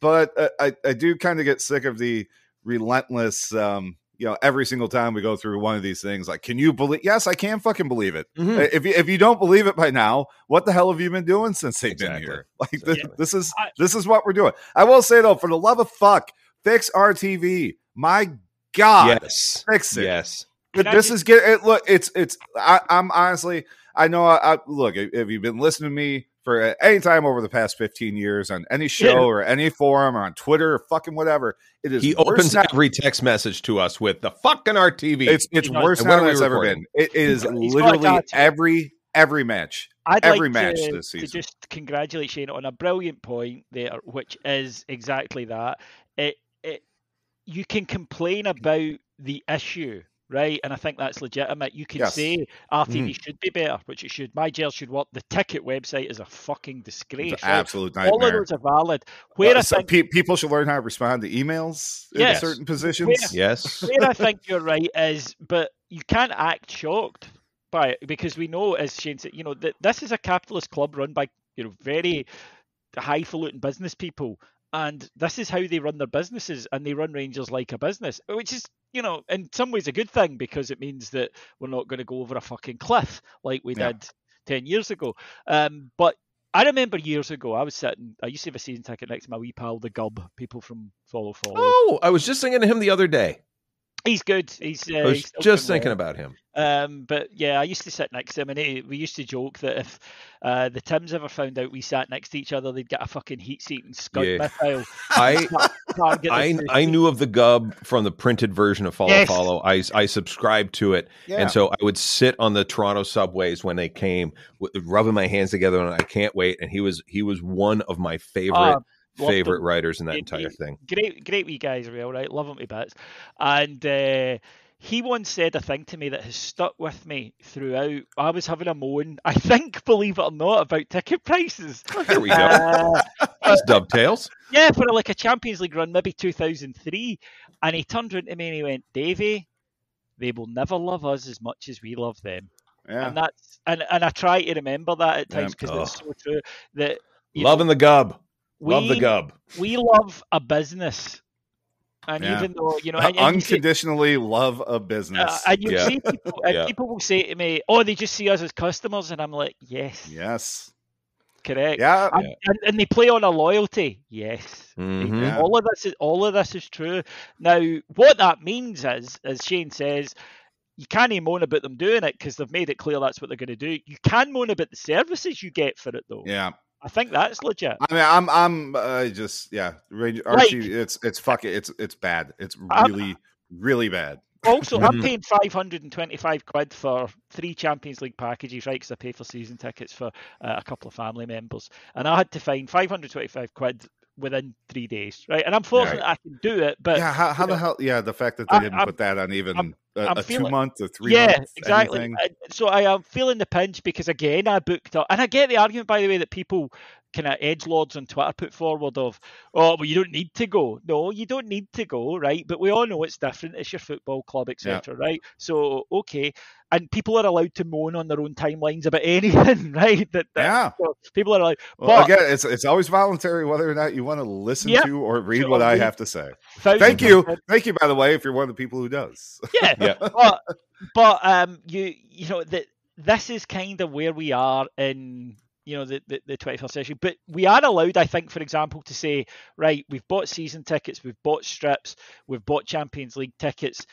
but uh, I, I do kind of get sick of the relentless um, you know every single time we go through one of these things like can you believe yes i can fucking believe it Mhm. if you, if you don't believe it by now what the hell have you been doing since they've Exactly. been here like this, Exactly. this is I- this is what we're doing i will say though for the love of fuck fix RTV. My God, yes. fix it. Yes. But this just- is get it. Look, it's it's. I, I'm honestly. I know. I, I look. If if you've been listening to me for any time over the past 15 years on any show Yeah. or any forum or on Twitter or fucking whatever. It is He worse opens now- every text message to us with the fucking RTV. It's it's He does. worse And now than it's ever been. It is He's got a literally every every match. I'd every like match to, this to just congratulate Shane on a brilliant point there, which is exactly that. It, it, you can complain about the issue, right? And I think that's legitimate. You can Yes. say RTV mm-hmm. should be better, which it should. My jail should work. The ticket website is a fucking disgrace. It's an right? absolute All of those are valid. Where I so think pe- people should learn how to respond to emails Yes. in certain positions. yes. where I think you're right is, but you can't act shocked by it because we know, as Shane said, you know, that this is a capitalist club run by you know very highfalutin business people, and this is how they run their businesses, and they run Rangers like a business, which is you know in some ways a good thing because it means that we're not going to go over a fucking cliff like we Yeah. did ten years ago. Um, but I remember years ago, I was sitting. I used to have a season ticket next to my wee pal, the Gub. People from Follow Follow. Oh, I was just thinking to him the other day. He's good. He's. Uh, I was he's just thinking well. about him. Um, but yeah, I used to sit next to him, and he, we used to joke that if uh, the Tims ever found out we sat next to each other, they'd get a fucking heat seat and scud Yeah. missile. I I I knew of the Gub from the printed version of Follow Yes. Follow. I I subscribed to it, Yeah. and so I would sit on the Toronto subways when they came, w- rubbing my hands together, and I can't wait. And he was he was one of my favorite Ah, loved favorite him. writers in that He- entire thing. great, great wee guys, real right. Love him to bits. And uh, he once said a thing to me that has stuck with me throughout. I was having a moan, I think, believe it or not, about ticket prices. There we go. Uh, That's dovetails. yeah, for like a Champions League run, maybe 2003. And he turned around to me and he went, Davey, they will never love us as much as we love them. Yeah. And that's and, and I try to remember that at times because it's so true that you Loving the Gub. Know, Love the Gub. we love a business. And Yeah. even though, you know, and, and you see- Unconditionally love a business. uh, and you Yeah. see people, and Yeah. people will say to me, "Oh, they just see us as customers," and I'm like, "Yes, yes. correct." Yeah. And, and, and they play on a loyalty. Yes. Mhm. Yeah. all of this is all of this is true. Now, what that means is, as Shane says, you can't moan about them doing it because they've made it clear that's what they're going to do. You can moan about the services you get for it, though. Yeah. I think that's legit. I mean, I'm, I'm, uh, just, yeah, Ranger Like- Archie. it's, it's fucking, it's, it's bad. It's I'm- really, really bad. Also, I'm Mhm. paying 525 quid for three Champions League packages, right? Because I pay for season tickets for uh, a couple of family members. And I had to find 525 quid within three days, right? And I'm fortunate I can do it, but yeah. How, how the know, hell? Yeah. The fact that they I- didn't I'm- put that on even I'm- a, I'm a feeling- two month or three yeah, month. exactly. Uh, So I am feeling the pinch because again I booked up, and I get the argument by the way that people kind of edge lords on Twitter put forward of, oh well, you don't need to go. No, you don't need to go, right? But we all know it's different. It's your football club, etc. Right? So okay, and people are allowed to moan on their own timelines about anything, right? That, that Yeah. so people are like, Well, but again, it's it's always voluntary whether or not you want to listen Yeah. to or read what I have to say. Thank you, thank you. By the way, if you're one of the people who does, yeah, Yeah. but but um you you know that this is kind of where we are in you know the, the, the 21st century but we are allowed i think for example to say right we've bought season tickets we've bought strips we've bought champions league tickets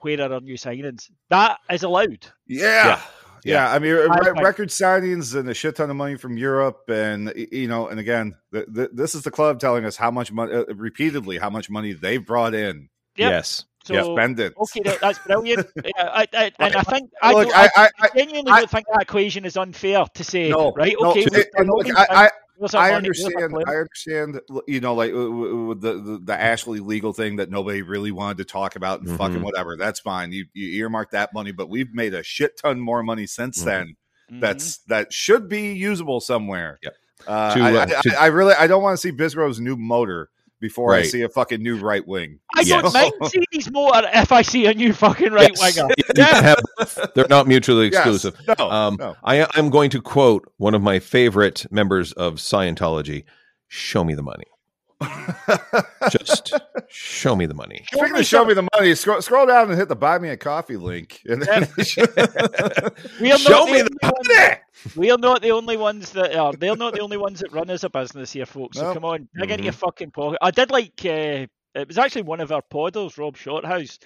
where are our new signings that is allowed yeah. Yeah. Yeah, I mean, re- record signings and a shit ton of money from Europe, and you know, and again, th- th- this is the club telling us how much money, uh, repeatedly, how much money they've brought in. Yep. Yes. So Yeah, Spend it. okay that, that's brilliant yeah, I, I, and i think i, Look, don't, I, I, I, I, genuinely I- don't think that equation is unfair to say no, right okay and- we've done and all look, I, I, I money, here's our understand. I understand. You know, like w- w- with the, the the Ashley legal thing that nobody really wanted to talk about and fucking Mhm. whatever. That's fine. You you earmark that money, but we've made a shit ton more money since Mhm. then. Mhm. That's that should be usable somewhere. Yep. Uh, To, I, uh, I, to- I really I don't want to see Bizro's new motor before I see a fucking new right wing. I don't Yes. mind seeing his motor if I see a new fucking right Yes. winger. You have. They're not mutually Yes. exclusive. No, Um, no. I, I'm going to quote one of my favorite members of Scientology Show me the money. Just show me the money. Speaking of show me the money, scroll, scroll down and hit the buy me a coffee link. And then We are Show not me the the only ones, we are not the only ones that are. They're not the only ones that run as a business here, folks. So Nope. come on, dig into Mhm. your fucking pocket. I did like. Uh, it was actually one of our podders, Rob Shorthouse.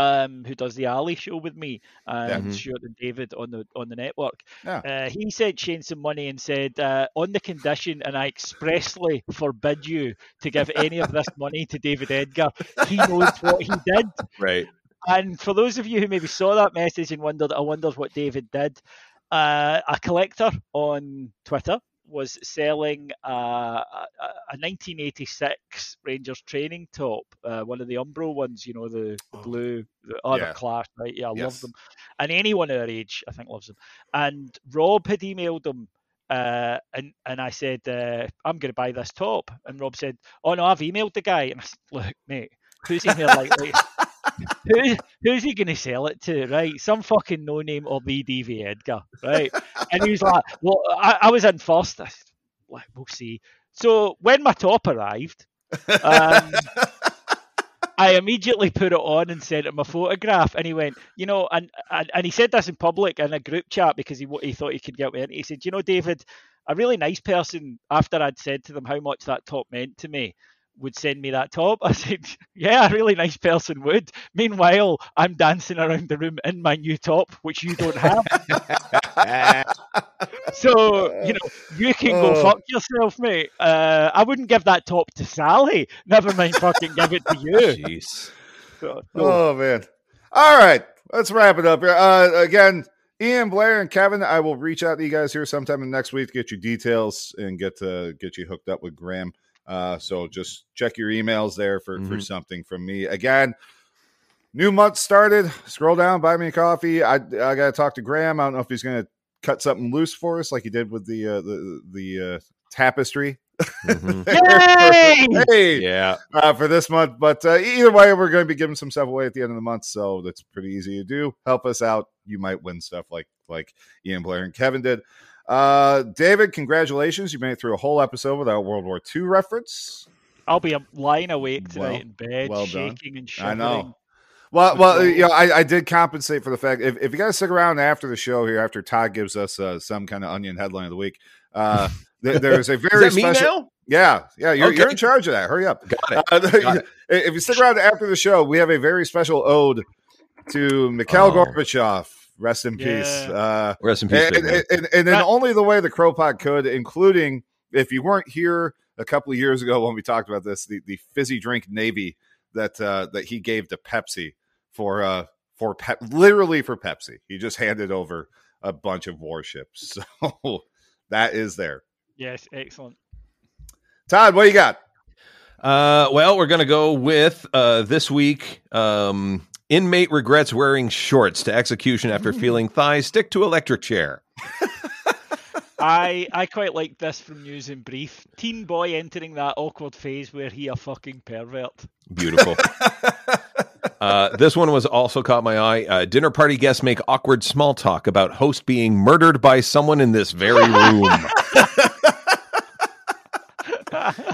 Um, who does the Ali show with me and Mhm. Stuart and David on the on the network. Yeah. Uh, he sent Shane some money and said, uh, on the condition, and I expressly forbid you to give any of this money to David Edgar. He knows what he did. Right. And for those of you who maybe saw that message and wondered, I wondered what David did. Uh, a collector on Twitter was selling uh, a, a 1986 Rangers training top, uh, one of the Umbro ones, you know, the, the blue, the other Yeah. class, right? Yeah, I love them. And anyone our age, I think, loves them. And Rob had emailed them. Uh, and and I said uh, I'm going to buy this top, and Rob said, "Oh no, I've emailed the guy." And I said, "Look, mate, who's in here like, like who, who's he going to sell it to, right? Some fucking no name or BDV Edgar, right? And he was like, well, I, I was in first. I said, like, we'll see. So when my top arrived, um, I immediately put it on and sent him a photograph, and he went, you know, and and, and he said this in public in a group chat because he he thought he could get me in. He said, you know, David, a really nice person after I'd said to them how much that top meant to me would send me that top. I said, yeah, a really nice person would. Meanwhile, I'm dancing around the room in my new top, which you don't have. so, you know, you can go Oh. fuck yourself, mate. Uh, I wouldn't give that top to Sally. Never mind fucking give it to you. Jeez. So, no. Oh man. All right, let's wrap it up here. Uh, again, Ian Blair and Kevin, I will reach out to you guys here sometime in next week to get you details and get to get you hooked up with Graham. Uh, so just check your emails there for for Mhm. something from me. Again, new month started. Scroll down, buy me a coffee. I I got to talk to Graham. I don't know if he's going to cut something loose for us like he did with the uh, the the uh, tapestry. Mhm. Yay! hey, Yeah. uh, for this month. But uh, either way, we're going to be giving some stuff away at the end of the month, so that's pretty easy to do. Help us out. You might win stuff like like Ian Blair and Kevin did. Uh, David, congratulations! You made it through a whole episode without World War II reference. I'll be lying awake tonight Well- in bed, well shaking and shivering. I know. Well, well, you know, I, I did compensate for the fact if, if you guys stick around after the show here, after Todd gives us uh, some kind of onion headline of the week, uh, there, there's a Is very special. now? Yeah, yeah, you're, you're in charge of that. Hurry up. Got it. Uh, Got it. if you stick around after the show, we have a very special ode to Mikhail Oh. Gorbachev. Rest in peace. Uh, Rest in peace. and, big and, and, and in only the way the CROpod could, including if you weren't here a couple of years ago when we talked about this, the, the fizzy drink Navy that uh, that he gave to Pepsi for uh, for Pep, literally for Pepsi. He just handed over a bunch of warships. So that is there. Yes, excellent. Todd, what you got? Uh, well, we're gonna go with uh, this week. Um, inmate regrets wearing shorts to execution after feeling thighs stick to electric chair. I I quite like this from News in Brief. Teen boy entering that awkward phase where he a fucking pervert. Beautiful. uh, this one was also caught my eye. Uh, dinner party guests make awkward small talk about host being murdered by someone in this very room.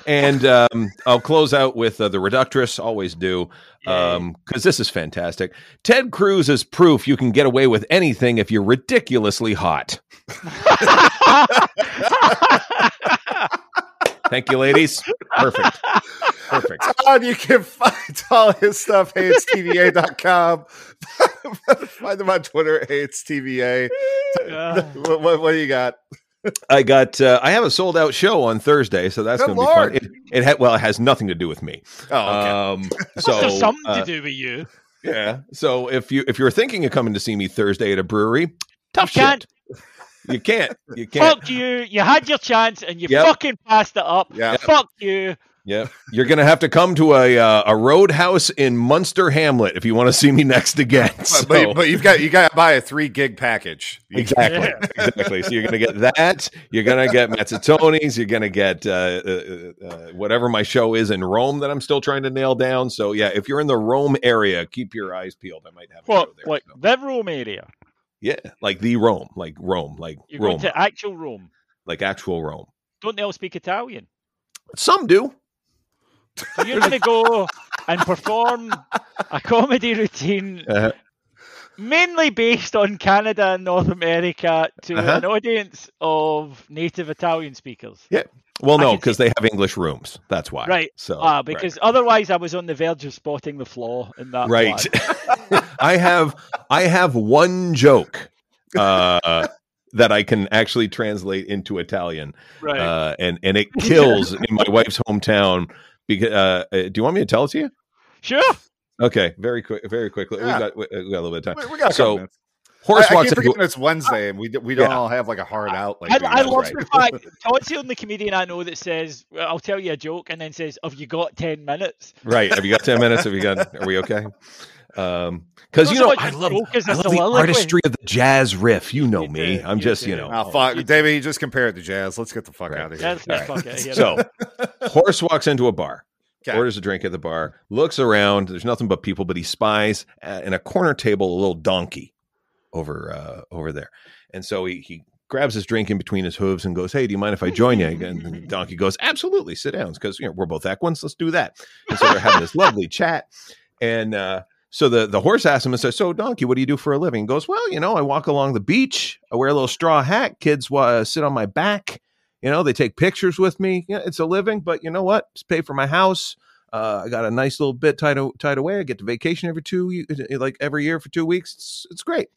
and um, I'll close out with uh, the reductress. Always do because this is fantastic. Ted Cruz is proof you can get away with anything if you're ridiculously hot. Thank you, ladies. Perfect. Perfect. Todd, you can find all his stuff, heyitstva.com. find him on Twitter, heyitstva. Uh, what, what, what do you got? I got. Uh, I have a sold out show on Thursday, so that's Good going to be fun. It, it ha- well, it has nothing to do with me. Oh, okay. Um, so something uh, to do with you. yeah. So if you if you're thinking of coming to see me Thursday at a brewery, tough You can't. shit. You can't. You can't. Fuck you. You had your chance and you Yep. fucking passed it up. yeah. Fuck you. Yeah, you're going to have to come to a uh, a roadhouse in Munster Hamlet if you want to see me next again. But, So- but, but you've got you got to buy a three gig package. Exactly. Yeah. Exactly. So you're going to get that. You're going to get Mazzatonis. You're going to get uh, uh, uh, whatever my show is in Rome that I'm still trying to nail down. So yeah, if you're in the Rome area, keep your eyes peeled. I might have a What? show there. Like So, the Rome area. Yeah, like the Rome, like Rome, like You're Rome, going to actual Rome. like actual Rome. Don't they all speak Italian? Some do. So you're going to go and perform a comedy routine Uh-huh. mainly based on Canada and North America to Uh-huh. an audience of native Italian speakers. Yeah. Well, no, because they have English rooms. That's why. Right. So right. because otherwise I was on the verge of spotting the flaw in that. right. I have I have one joke uh, that I can actually translate into Italian, Right. uh, and and it kills in my wife's hometown. Because uh, uh, do you want me to tell it to you? sure. Okay, very quick, very quickly. Yeah. We got we, we got a little bit of time. we got So. Horse I, I walks keep into forgetting it's Wednesday and we we don't Yeah. all have like a hard out. Like I, you I love right? the fact Todd's the only comedian I know that says, "I'll tell you a joke," and then says, "Have you got ten minutes?" right. Have you got ten minutes? Have you got? Are we okay? Um, because you know I love I the love the soliloquy. artistry of the jazz riff. You know me. do, I'm you just you know. Oh fuck, David! You just compared it to jazz. Let's get the fuck Right. out of here. Let's fuck it. So, horse walks into a bar, Okay. orders a drink at the bar, looks around. There's nothing but people, but he spies uh, in a corner table a little donkey over uh, over there, and so he he grabs his drink in between his hooves and goes, "Hey, do you mind if I join you?" And the donkey goes, "Absolutely, sit down," because you know we're both equines. Let's do that. And so they're having this lovely chat, and uh, so the the horse asks him and says, "So, donkey, what do you do for a living?" He goes, "Well, you know, I walk along the beach. I wear a little straw hat. Kids uh, sit on my back." You know, they take pictures with me. Yeah, it's a living, but you know what? It's pay for my house. Uh, I got a nice little bit tied tied away. I get to vacation every two, like every year for two weeks. It's, it's great.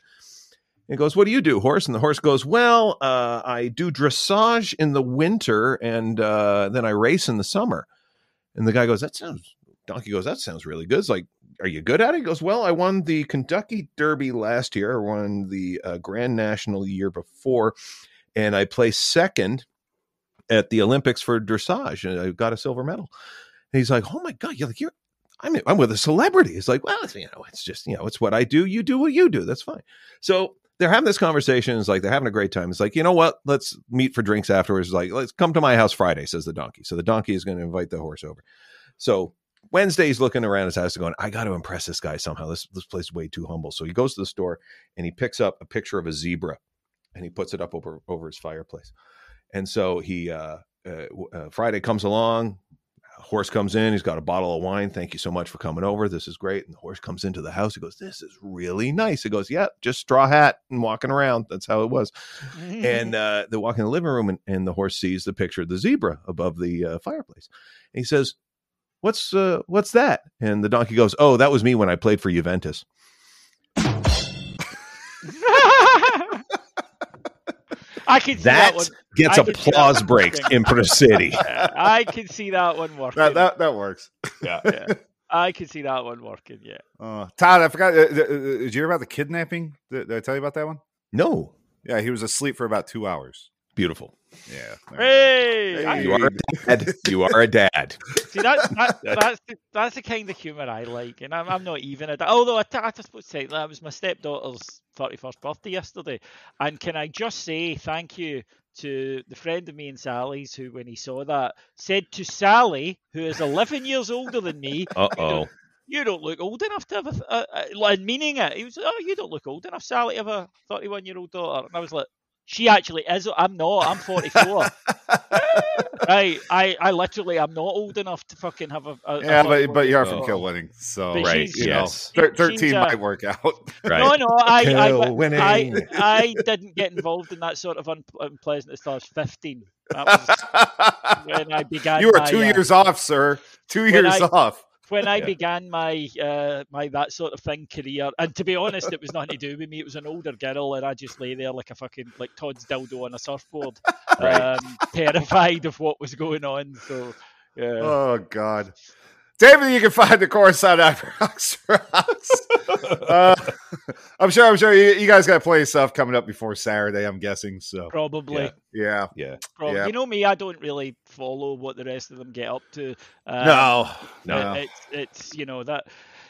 He goes, "What do you do, horse?" And the horse goes, "Well, uh, I do dressage in the winter, and uh, then I race in the summer." And the guy goes, "That sounds." Donkey goes, "That sounds really good." It's like, "Are you good at it?" He goes, "Well, I won the Kentucky Derby last year. I won the uh, Grand National year before, and I placed second at the Olympics for dressage, and I got a silver medal." And he's like, "Oh my god, you're like you're." I'm, I'm with a celebrity. It's like, well, it's, you know, it's just, you know, it's what I do. You do what you do. That's fine. So they're having this conversation. It's like they're having a great time. It's like, you know what? Let's meet for drinks afterwards. It's like, let's come to my house Friday, says the donkey. So the donkey is going to invite the horse over. So Wednesday, he's looking around his house and going, I got to impress this guy somehow. This, this place is way too humble. So he goes to the store and he picks up a picture of a zebra and he puts it up over, over his fireplace. And so he, uh, uh, uh, Friday comes along, horse comes in. He's got a bottle of wine. Thank you so much for coming over. This is great. And the horse comes into the house. He goes, This is really nice. He goes, Yeah, just straw hat and walking around. That's how it was. And uh, they walk in the living room, and, and the horse sees the picture of the zebra above the uh, fireplace. And he says, What's uh, what's that? And the donkey goes, Oh, that was me when I played for Juventus. I can see that, That one. gets I can see that applause breaks in Pro City. I can see that one working. That, that that works. Yeah. yeah. I can see that one working. Yeah. Uh, Todd, I forgot. Uh, uh, uh, did you hear about the kidnapping? Did, did I tell you about that one? No. Yeah, he was asleep for about two hours. Beautiful. Yeah. there you. Hey, You are a dad. You are a dad. See that, that that's the, that's the kind of humour I like, and I'm, I'm not even a da- although I, I just supposed say that was my stepdaughter's thirty first birthday yesterday, and can I just say thank you to the friend of me and Sally's who, when he saw that, said to Sally, who is eleven years older than me, Uh oh. "You don't look old enough to have a, th- a, a meaning it." He was, "Oh, you don't look old enough, Sally, to have a thirty one year old daughter," and I was like. She actually is. I'm not. I'm 44. right. I, I literally am not old enough to fucking have a. a Yeah, a but but you are from Oh. Kilwinning, so But Right. she's- you know, Yes. she's, thirteen uh, might work out. Right. No, no, I, Kill I. I, I didn't get involved in that sort of un- unpleasant until I was 15. That was when I began. you were my, two uh, years off, sir. Two years I- off. When I Yeah. began my uh, my that sort of thing career, and to be honest, it was nothing to do with me. It was an older girl, and I just lay there like a fucking like Todd's dildo on a surfboard, Right. um, terrified of what was going on. So, yeah. Oh God, David, you can find the chorus on Rocks Rocks. uh, I'm sure. I'm sure you, you guys got plenty of stuff coming up before Saturday. I'm guessing. So Probably. Yeah. yeah. Yeah. Probably. Yeah. You know me, I don't really follow what the rest of them get up to. No, no. no. it- it's it's you know that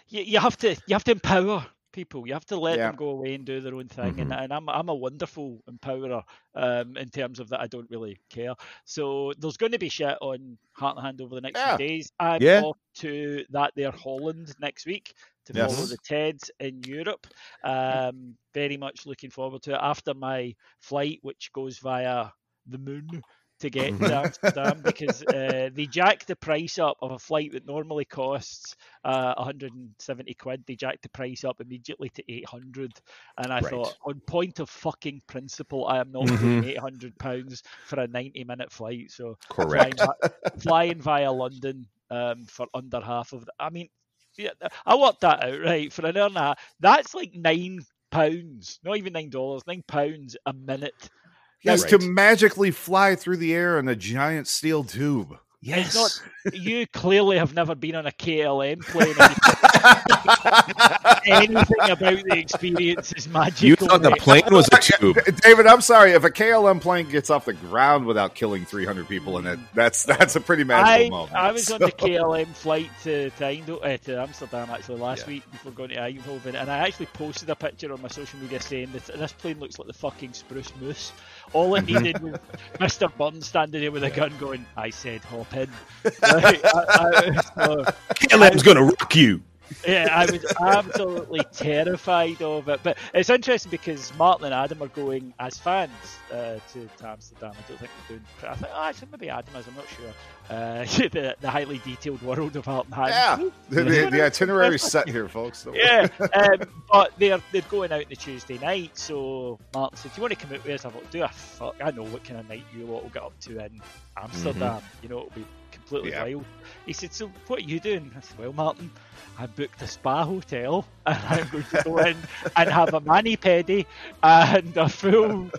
you, you have to you have to empower people. You have to let Yeah. them go away and do their own thing. And, and I'm I'm a wonderful empowerer um, in terms of that. I don't really care. So there's going to be shit on Heart and Hand over the next Yeah. few days. I'm Yeah. off to that there Holland next week to Yes. follow the Teds in Europe. Um, very much looking forward to it after my flight, which goes via the moon to get to Amsterdam because uh, they jacked the price up of a flight that normally costs uh, 170 quid. They jacked the price up immediately to 800, and I Right. thought, on point of fucking principle, I am not Mhm. paying 800 pounds for a 90 minute flight. So Correct. flying, flying via London um, for under half of. The, I mean, yeah, I worked that out right for an hour and a half. That's like nine pounds, not even nine dollars, nine pounds a minute. Yes, Right. to magically fly through the air in a giant steel tube. It's not. You clearly have never been on a KLM plane. Anything about the experience is magical. You thought the plane was a tube. David, I'm sorry. If a KLM plane gets off the ground without killing 300 people in it, that's that's a pretty magical I, moment. I was on the KLM flight to to, Eindho- uh, to Amsterdam actually last Yeah. week before going to Eindhoven, and I actually posted a picture on my social media saying that this plane looks like the fucking spruce moose. All it needed was Mr. Burns standing there with a gun, going, "I said hop in." Right? I, I, so, KLM's gonna rock you. Yeah, I was absolutely terrified of it. But it's interesting because Martin and Adam are going as fans uh, to, to Amsterdam. I don't think they're doing. I think oh, actually maybe Adam is. I'm not sure. Uh, the, the highly detailed world of Hand. Yeah, the, the, the itinerary's set here, folks. Yeah, um, but they're they're going out on the Tuesday night. So Martin said, "Do you want to come out with us?" I thought, "Do a fuck? I know what kind of night you lot will get up to in Amsterdam. You know, it'll be completely Yeah. wild." He said, "So what are you doing?" I said, "Well, Martin, I booked a spa hotel, and I'm going to go in and have a mani pedi and a full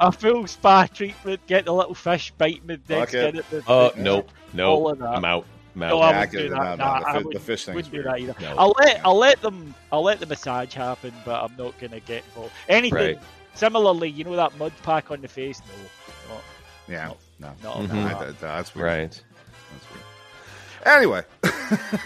a full spa treatment. Get the little fish bite me next Fuck it. in it. the- Oh the- nope, All nope. I'm out. No. I Yeah, wouldn't do that. no, no, Nah, the I fi- the wouldn't- fish thing's wouldn't do that either. No. I'll let I'll let them I'll let the massage happen, but I'm not gonna get involved. Anything Right. similarly, you know that mud pack on the face? No, Yeah, no, no, Mhm. no. I- that- that's weird. Right. That's weird.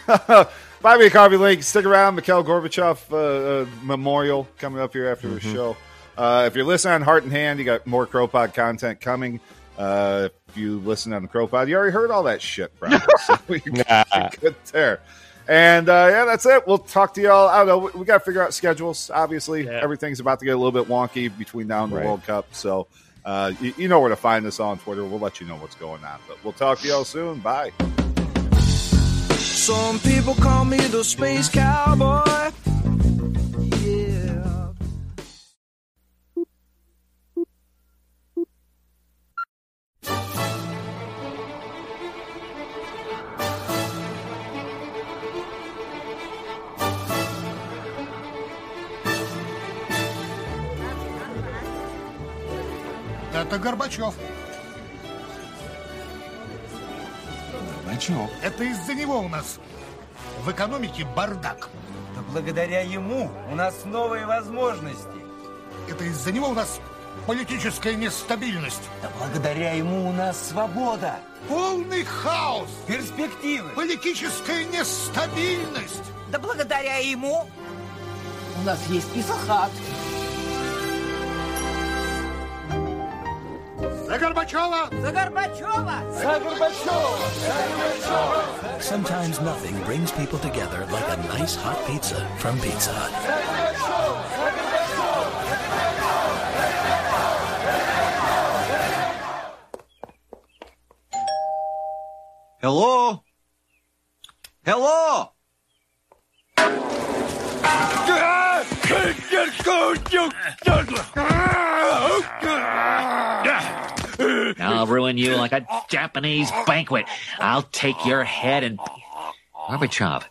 Anyway, buy me a coffee link. Stick around. Mikhail Gorbachev uh, uh, memorial coming up here after the Mhm. show. Uh, if you're listening on Heart and Hand, you got more CROpod content coming. Uh, if you listen on the CROpod, you already heard all that shit, bro. so you Nah. good there. And uh, yeah, that's it. We'll talk to y'all. I don't know. We, we got to figure out schedules. Obviously, Yeah. everything's about to get a little bit wonky between now and the Right. World Cup. So uh, you, you know where to find us on Twitter. We'll let you know what's going on. But we'll talk to y'all soon. Bye. Some people call me the space cowboy. Yeah. Это Горбачев. Горбачев. Это из-за него у нас в экономике бардак. Да благодаря ему у нас новые возможности. Это из-за него у нас политическая нестабильность. Да благодаря ему у нас свобода, Полный хаос. перспективы. Политическая нестабильность. Да благодаря ему у нас есть писахат. За Горбачева! За Горбачева! Sometimes nothing brings people together like a nice hot pizza from Pizza Hut. Hello? Hello? I'll ruin you like a Japanese banquet. I'll take your head and. Gorbachev.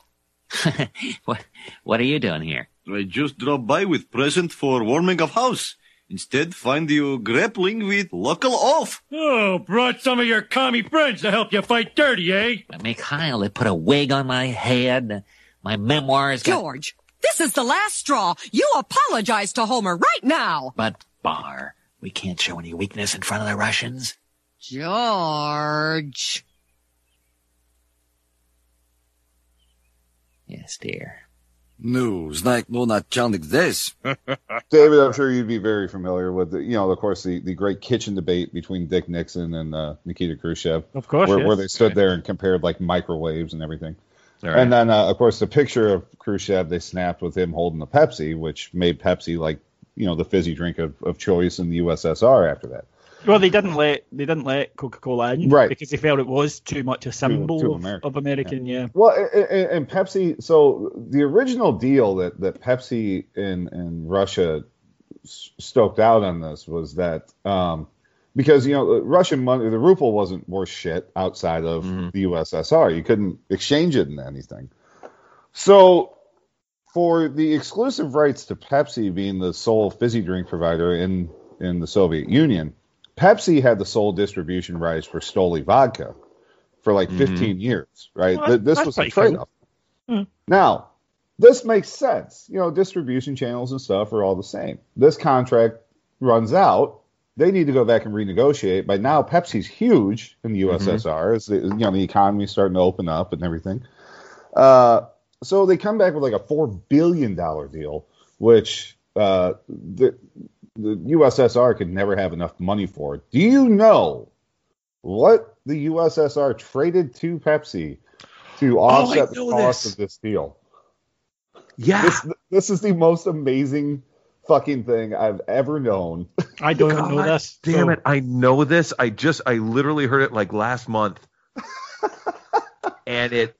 what, what are you doing here? I just dropped by with present for warming of house. Instead, find you grappling with local off. Oh, brought some of your commie friends to help you fight dirty, eh? Mikhail, they put a wig on my head. My memoirs got. George, this is the last straw. You apologize to Homer right now. But, Bar, we can't show any weakness in front of the Russians. George. Yes, dear. Ну, знает, ну, начальник здесь. David, I'm sure you'd be very familiar with, the, you know, of course, the, the great kitchen debate between Dick Nixon and uh, Nikita Khrushchev, Of course, where, yes. where they stood there and compared like microwaves and everything. All right. And then, uh, of course, the picture of Khrushchev they snapped with him holding the Pepsi, which made Pepsi like, you know, the fizzy drink of, of choice in the USSR after that. Well, they didn't let they didn't let Coca Cola in, Right. Because they felt it was too much a symbol too of, American. of American. Yeah. Well, a- a- and Pepsi. So the original deal that that Pepsi and and Russia stoked out on this was that um, because you know Russian money, the ruble wasn't worth shit outside of the USSR. You couldn't exchange it in anything. So for the exclusive rights to Pepsi being the sole fizzy drink provider in in the Soviet Union, Pepsi had the sole distribution rights for Stoli vodka for like mm-hmm. 15 years, right? Well, Th- this was a pretty cool. trade-off. Hmm. Now, this makes sense. You know, distribution channels and stuff are all the same. This contract runs out. They need to go back and renegotiate. By now, Pepsi's huge in the USSR. Mm-hmm. As the, you know, the economy's starting to open up and everything. Uh, so they come back with like a four billion dollar deal, which uh, the the USSR could never have enough money for. Do you know what the USSR traded to Pepsi to offset the cost this. of this deal? Yeah. This, this is the most amazing fucking thing I've ever known. I don't know this. Damn so- it! I know this. I just I literally heard it like last month, and it.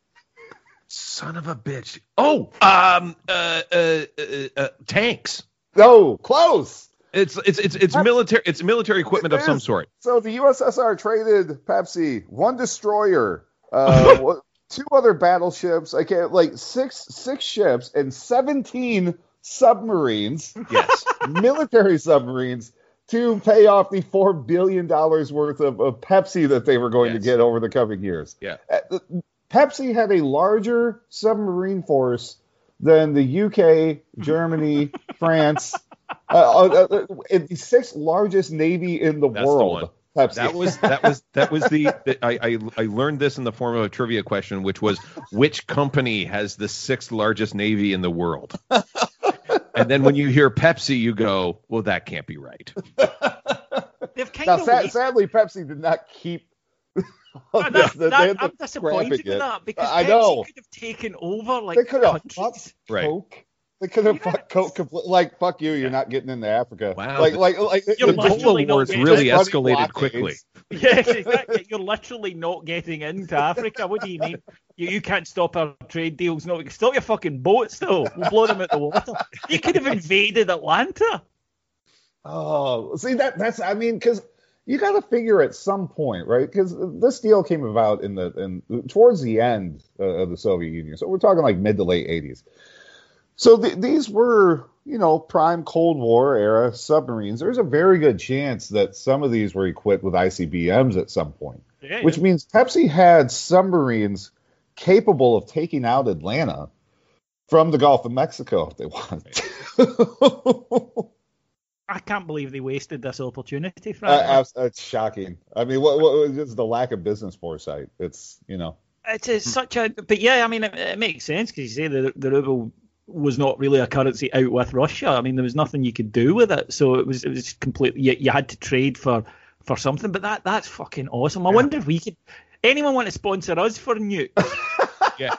Son of a bitch! Oh, um, uh, uh, uh, uh tanks. No, close. It's it's it's it's military. It's military equipment of some sort. So the USSR traded Pepsi one destroyer, uh, two other battleships, I can't like six six ships and seventeen submarines, Yes. military submarines, to pay off the four billion dollars worth of, of Pepsi that they were going to get over the coming years. Yeah. Pepsi had a larger submarine force than the UK, Germany, France, uh, uh, uh, uh, the sixth largest navy in the That's the world. one. Pepsi. That was that was that was the, the I, I I learned this in the form of a trivia question, which was which company has the sixth largest navy in the world? and then when you hear Pepsi, you go, well, that can't be right. Kind now, of. sa- sadly, Pepsi did not keep. Oh, that, this. They that- I'm disappointed scrap with it yet. that because I Pepsi know. could have taken over like They could have countries. fucked Right. Coke. They could have fucked Coke complete. Like fuck you, you're not getting into Africa. Wow, Like like like You're the literally Cola Wars really escalated quickly. Yes, exactly. You're literally not getting into Africa. What do you mean? You, you can't stop our trade deals. No, we can stop your fucking boats though. We'll blow them out the water. You could have invaded Atlanta. Oh, see that that's I mean because you got to figure at some point, right? Because this deal came about in the in towards the end uh, of the Soviet Union, so we're talking like mid to late '80s. So th- these were you know prime Cold War era submarines. There's a very good chance that some of these were equipped with ICBMs at some point, Yeah, which means Pepsi had submarines capable of taking out Atlanta from the Gulf of Mexico if they wanted. I can't believe they wasted this opportunity. Uh, Frankly. abs- it's shocking. I mean, what, what it's the lack of business foresight? It's you know, It's, it's such a, but yeah, I mean, it, it makes sense because you say the the ruble was not really a currency out with Russia. I mean, there was nothing you could do with it, so it was it was completely. You, you had to trade for for something, but that that's fucking awesome. I wonder if we could. Anyone want to sponsor us for nuke? Yeah.